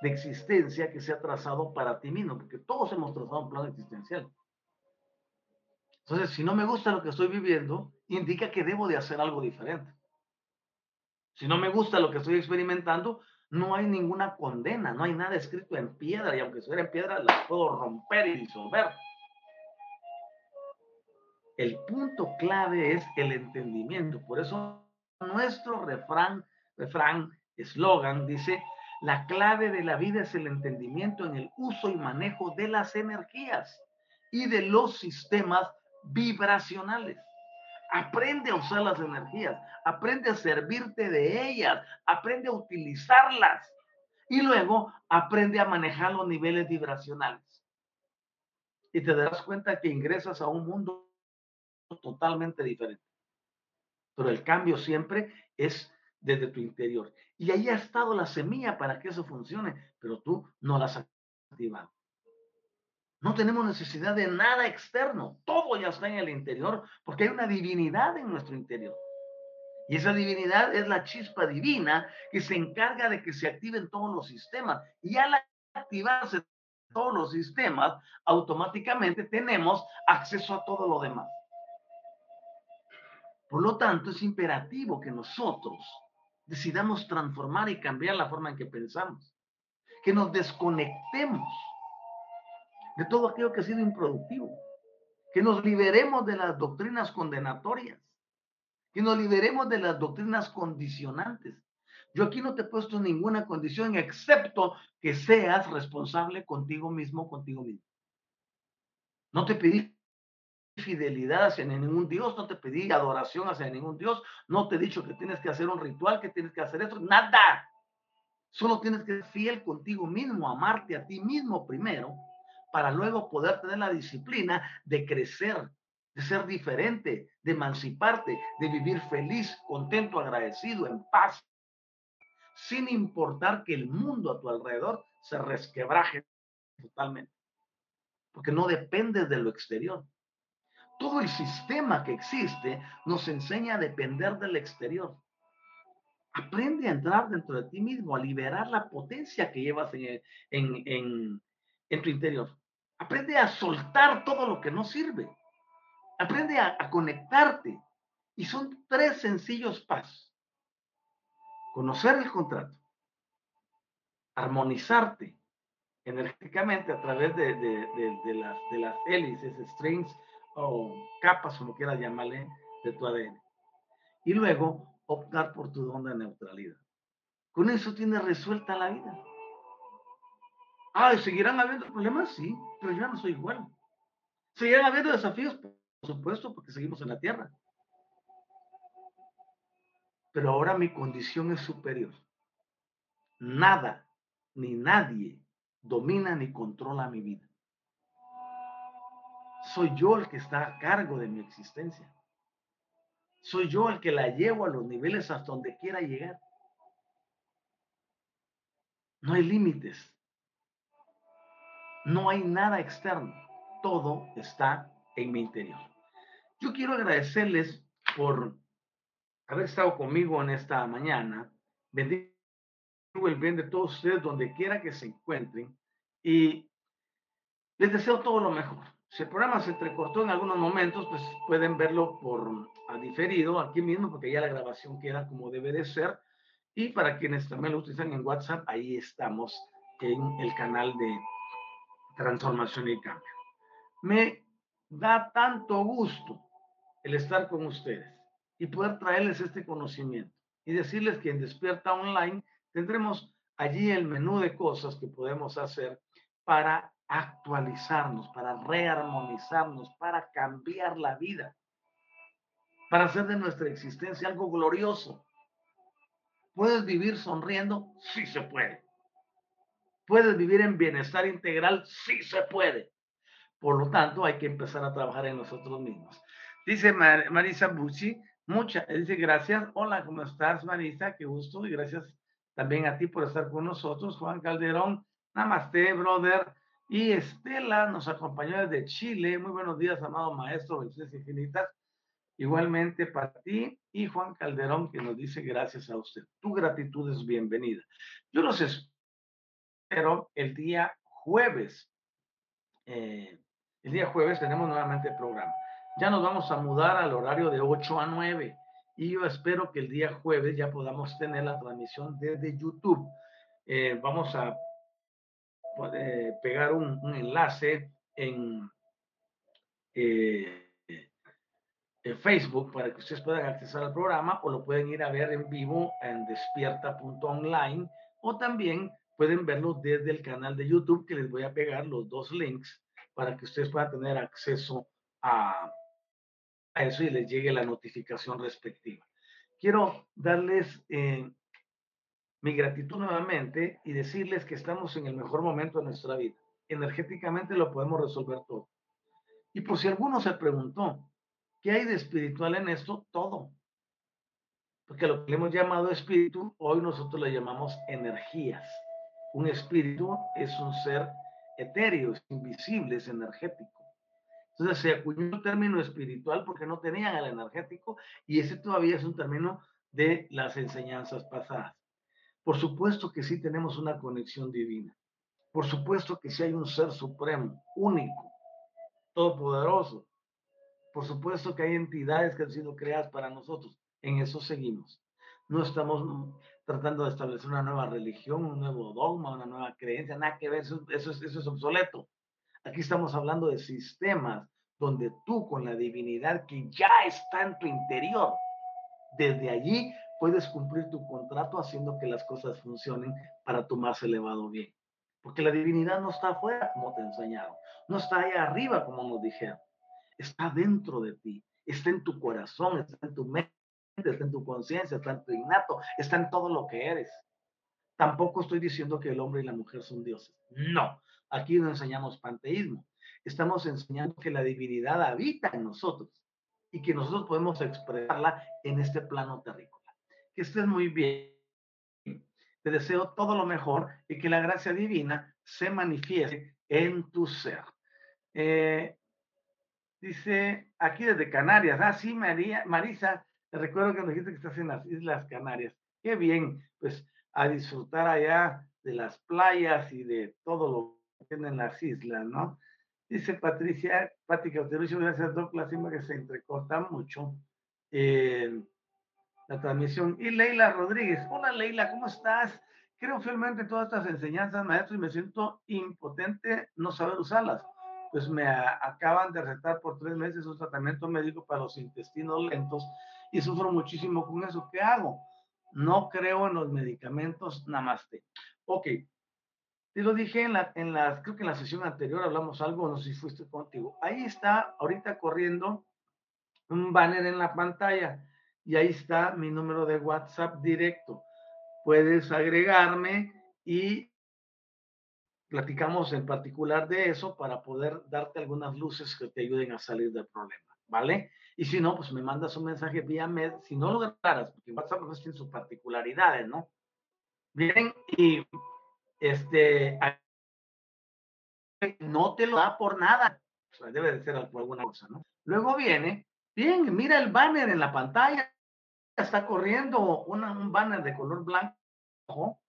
de existencia que se ha trazado para ti mismo, porque todos hemos trazado un plan existencial. Entonces, si no me gusta lo que estoy viviendo, indica que debo de hacer algo diferente. Si no me gusta lo que estoy experimentando, no hay ninguna condena, no hay nada escrito en piedra, y aunque estuviera en piedra, las puedo romper y disolver. El punto clave es el entendimiento. Por eso nuestro refrán, refrán eslogan dice, la clave de la vida es el entendimiento en el uso y manejo de las energías y de los sistemas vibracionales. Aprende a usar las energías, aprende a servirte de ellas, aprende a utilizarlas y luego aprende a manejar los niveles vibracionales. Y te darás cuenta que ingresas a un mundo totalmente diferente. Pero el cambio siempre es desde tu interior. Y ahí ha estado la semilla para que eso funcione, pero tú no la has activado. No tenemos necesidad de nada externo, todo ya está en el interior, porque hay una divinidad en nuestro interior. Y esa divinidad es la chispa divina que se encarga de que se activen todos los sistemas. Y al activarse todos los sistemas, automáticamente tenemos acceso a todo lo demás. Por lo tanto, es imperativo que nosotros decidamos transformar y cambiar la forma en que pensamos, que nos desconectemos de todo aquello que ha sido improductivo, que nos liberemos de las doctrinas condenatorias, que nos liberemos de las doctrinas condicionantes. Yo aquí no te he puesto ninguna condición excepto que seas responsable contigo mismo, contigo mismo. No te pedí fidelidad hacia ningún Dios, no te pedí adoración hacia ningún Dios, no te he dicho que tienes que hacer un ritual, que tienes que hacer esto, nada. Solo tienes que ser fiel contigo mismo, amarte a ti mismo primero, para luego poder tener la disciplina de crecer, de ser diferente, de emanciparte, de vivir feliz, contento, agradecido, en paz, sin importar que el mundo a tu alrededor se resquebraje totalmente, porque no dependes de lo exterior, todo el sistema que existe nos enseña a depender del exterior. Aprende a entrar dentro de ti mismo, a liberar la potencia que llevas en, tu interior. Aprende a soltar todo lo que no sirve. Aprende a, conectarte. Y son tres sencillos pasos. Conocer el contrato, armonizarte energéticamente a través de, las, de las hélices, strings o capas, como quieras llamarle, de tu ADN. Y luego optar por tu onda de neutralidad. Con eso tienes resuelta la vida. Ah, ¿seguirán habiendo problemas? Sí, pero yo no soy igual. ¿Seguirán habiendo desafíos? Por supuesto, porque seguimos en la Tierra. Pero ahora mi condición es superior. Nada ni nadie domina ni controla mi vida soy yo el que está a cargo de mi existencia. Soy yo el que la llevo a los niveles hasta donde quiera llegar. No hay límites. No hay nada externo. Todo está en mi interior. Yo quiero agradecerles por haber estado conmigo en esta mañana. Bendigo el bien de todos ustedes donde quiera que se encuentren y les deseo todo lo mejor. Si el programa se entrecortó en algunos momentos, pues pueden verlo por a diferido aquí mismo, porque ya la grabación queda como debe de ser. Y para quienes también lo utilizan en WhatsApp, ahí estamos en el canal de transformación y cambio. Me da tanto gusto el estar con ustedes y poder traerles este conocimiento y decirles que en Despierta Online tendremos allí el menú de cosas que podemos hacer para actualizarnos, para rearmonizarnos, para cambiar la vida, para hacer de nuestra existencia algo glorioso. ¿Puedes vivir sonriendo? Sí se puede. ¿Puedes vivir en bienestar integral? Sí se puede. Por lo tanto, hay que empezar a trabajar en nosotros mismos. Dice Marisa Bucci, mucha, dice gracias. Hola, ¿cómo estás, Marisa? Qué gusto y gracias también a ti por estar con nosotros. Juan Calderón, namaste, brother. Y Estela nos acompañó desde Chile. Muy buenos días, amado maestro, bendiciones infinitas. Igualmente para ti y Juan Calderón, que nos dice gracias a usted. Tu gratitud es bienvenida. Yo los espero el día jueves. Eh, el día jueves tenemos nuevamente el programa. Ya nos vamos a mudar al horario de 8 a 9 y yo espero que el día jueves ya podamos tener la transmisión desde YouTube. Eh, vamos a puede pegar un, enlace en, eh, en Facebook para que ustedes puedan acceder al programa o lo pueden ir a ver en vivo en despierta.online o también pueden verlo desde el canal de YouTube que les voy a pegar los dos links para que ustedes puedan tener acceso a, a eso y les llegue la notificación respectiva. Quiero darles eh, mi gratitud nuevamente y decirles que estamos en el mejor momento de nuestra vida. Energéticamente lo podemos resolver todo. Y por si alguno se preguntó, ¿qué hay de espiritual en esto? Todo. Porque lo que le hemos llamado espíritu, hoy nosotros le llamamos energías. Un espíritu es un ser etéreo, invisible, es energético. Entonces se acuñó el término espiritual porque no tenían el energético y ese todavía es un término de las enseñanzas pasadas. Por supuesto que sí tenemos una conexión divina. Por supuesto que sí hay un ser supremo, único, todopoderoso. Por supuesto que hay entidades que han sido creadas para nosotros. En eso seguimos. No estamos tratando de establecer una nueva religión, un nuevo dogma, una nueva creencia, nada que ver, eso, eso es obsoleto. Aquí estamos hablando de sistemas donde tú con la divinidad que ya está en tu interior, desde allí puedes cumplir tu contrato haciendo que las cosas funcionen para tu más elevado bien. Porque la divinidad no está afuera, como te enseñaron, no está ahí arriba, como nos dijeron, está dentro de ti, está en tu corazón, está en tu mente, está en tu conciencia, está en tu innato, está en todo lo que eres. Tampoco estoy diciendo que el hombre y la mujer son dioses. No, Aquí no enseñamos panteísmo. Estamos enseñando que la divinidad habita en nosotros y que nosotros podemos expresarla en este plano terrícola. Que estés muy bien. Te deseo todo lo mejor y que la gracia divina se manifieste en tu ser. Eh, dice aquí desde Canarias. Ah, sí, María, Marisa, te recuerdo que nos dijiste que estás en las Islas Canarias. Qué bien, pues a disfrutar allá de las playas y de todo lo en las islas, ¿no? Dice Patricia, Pati Cauterucho, gracias Douglas, que se entrecorta mucho eh, la transmisión. Y Leila Rodríguez, hola Leila, ¿cómo estás? Creo fielmente todas estas enseñanzas, maestro, y me siento impotente no saber usarlas. Pues me acaban de recetar por tres meses un tratamiento médico para los intestinos lentos y sufro muchísimo con eso. ¿Qué hago? No creo en los medicamentos, namaste. Ok, y lo dije en la, en la, creo que en la sesión anterior hablamos algo, no sé si fuiste contigo. Ahí está ahorita corriendo un banner en la pantalla y ahí está mi número de WhatsApp directo. Puedes agregarme y platicamos en particular de eso para poder darte algunas luces que te ayuden a salir del problema, ¿vale? Y si no, pues me mandas un mensaje vía med, si no lo grabaras, porque WhatsApp no tiene sus particularidades, ¿no? Bien, y este, no te lo da por nada. Debe de ser por alguna cosa, ¿no? Luego viene, bien, mira el banner en la pantalla, está corriendo un banner de color blanco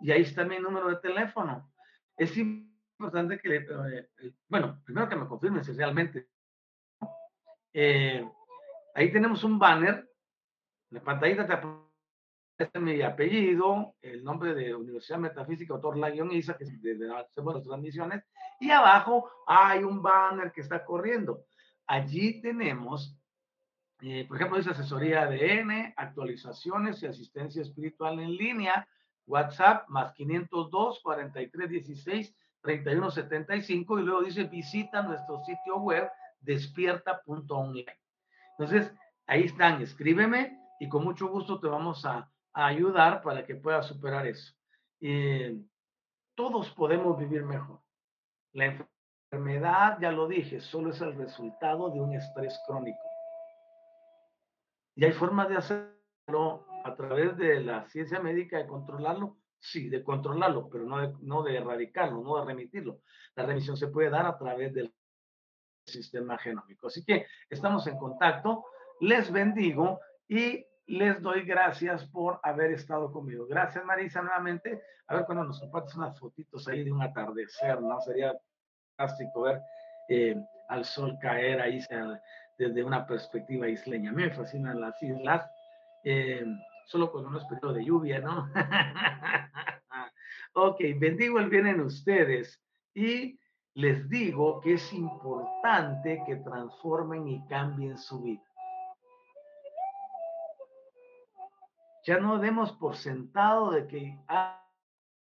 y ahí está mi número de teléfono. Es importante que, eh, eh, bueno, primero que me confirmen si realmente. Eh, ahí tenemos un banner, la pantallita te es mi apellido, el nombre de Universidad Metafísica, autor Laguion Isa, que es de hacemos las transmisiones, y abajo hay un banner que está corriendo. Allí tenemos, eh, por ejemplo, dice asesoría ADN, actualizaciones y asistencia espiritual en línea, WhatsApp más 502 4316 3175 y luego dice visita nuestro sitio web despierta.online. Entonces, ahí están, escríbeme y con mucho gusto te vamos a ayudar para que pueda superar eso. y todos podemos vivir mejor. La enfermedad, ya lo dije, solo es el resultado de un estrés crónico. ¿Y hay formas de hacerlo a través de la ciencia médica de controlarlo? Sí, de controlarlo, pero no de, no de erradicarlo, no de remitirlo. La remisión se puede dar a través del sistema genómico. Así que estamos en contacto. Les bendigo y les doy gracias por haber estado conmigo. Gracias, Marisa, nuevamente. A ver cuando nos compartes unas fotitos ahí de un atardecer, ¿no? Sería fantástico ver eh, al sol caer ahí desde una perspectiva isleña. Me fascinan las islas, eh, solo con unos periodos de lluvia, ¿no? ok, bendigo el bien en ustedes y les digo que es importante que transformen y cambien su vida. Ya no demos por sentado de que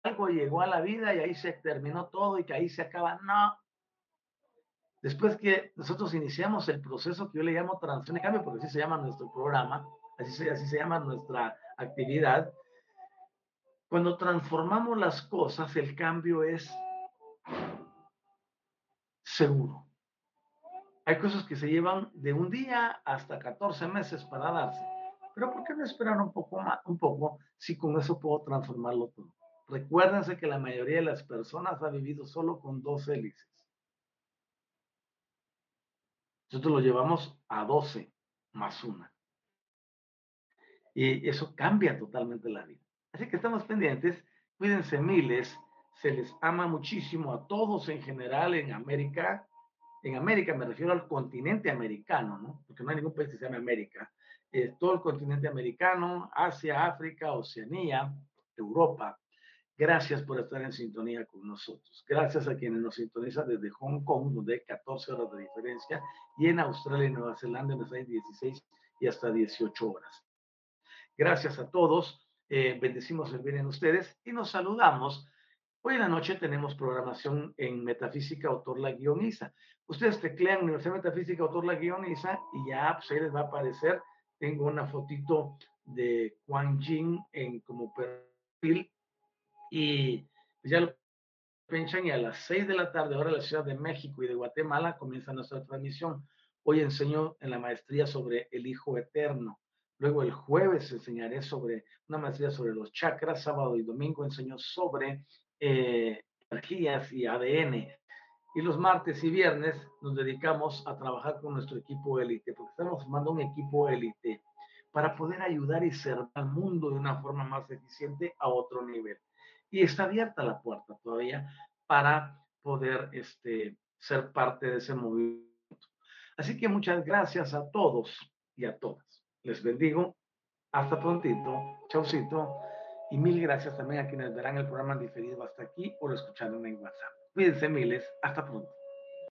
algo llegó a la vida y ahí se terminó todo y que ahí se acaba. No. Después que nosotros iniciamos el proceso que yo le llamo transición y cambio, porque así se llama nuestro programa, así se, así se llama nuestra actividad, cuando transformamos las cosas, el cambio es seguro. Hay cosas que se llevan de un día hasta 14 meses para darse Pero ¿por qué no esperar un poco más, un poco, si con eso puedo transformarlo todo? Recuérdense que la mayoría de las personas ha vivido solo con dos hélices. Nosotros lo llevamos a 12 más una. Y eso cambia totalmente la vida. Así que estamos pendientes. Cuídense miles. Se les ama muchísimo a todos en general en América. En América me refiero al continente americano, ¿no? Porque no hay ningún país que se llame América. todo el continente americano, Asia, África, Oceanía, Europa. Gracias por estar en sintonía con nosotros. Gracias a quienes nos sintonizan desde Hong Kong, donde hay 14 horas de diferencia, y en Australia y Nueva Zelanda, donde hay 16 y hasta 18 horas. Gracias a todos. Eh, bendecimos el bien en ustedes y nos saludamos. Hoy en la noche tenemos programación en Metafísica Autor La Guioniza. Ustedes teclean Universidad Metafísica Autor La Guioniza y ya pues, ahí les va a aparecer. Tengo una fotito de Juan Jin en como perfil y pues, ya lo pinchan y a las 6 de la tarde, ahora de la Ciudad de México y de Guatemala, comienza nuestra transmisión. Hoy enseño en la maestría sobre el Hijo Eterno. Luego el jueves enseñaré sobre una maestría sobre los chakras. Sábado y domingo enseño sobre eh, energías y ADN. Y los martes y viernes nos dedicamos a trabajar con nuestro equipo élite, porque estamos formando un equipo élite para poder ayudar y servir al mundo de una forma más eficiente a otro nivel y está abierta la puerta todavía para poder este, ser parte de ese movimiento. Así que muchas gracias a todos y a todas. Les bendigo. Hasta prontito. Chaucito. Y mil gracias también a quienes verán el programa diferido hasta aquí o lo escucharon en WhatsApp. Cuídense miles. Hasta pronto.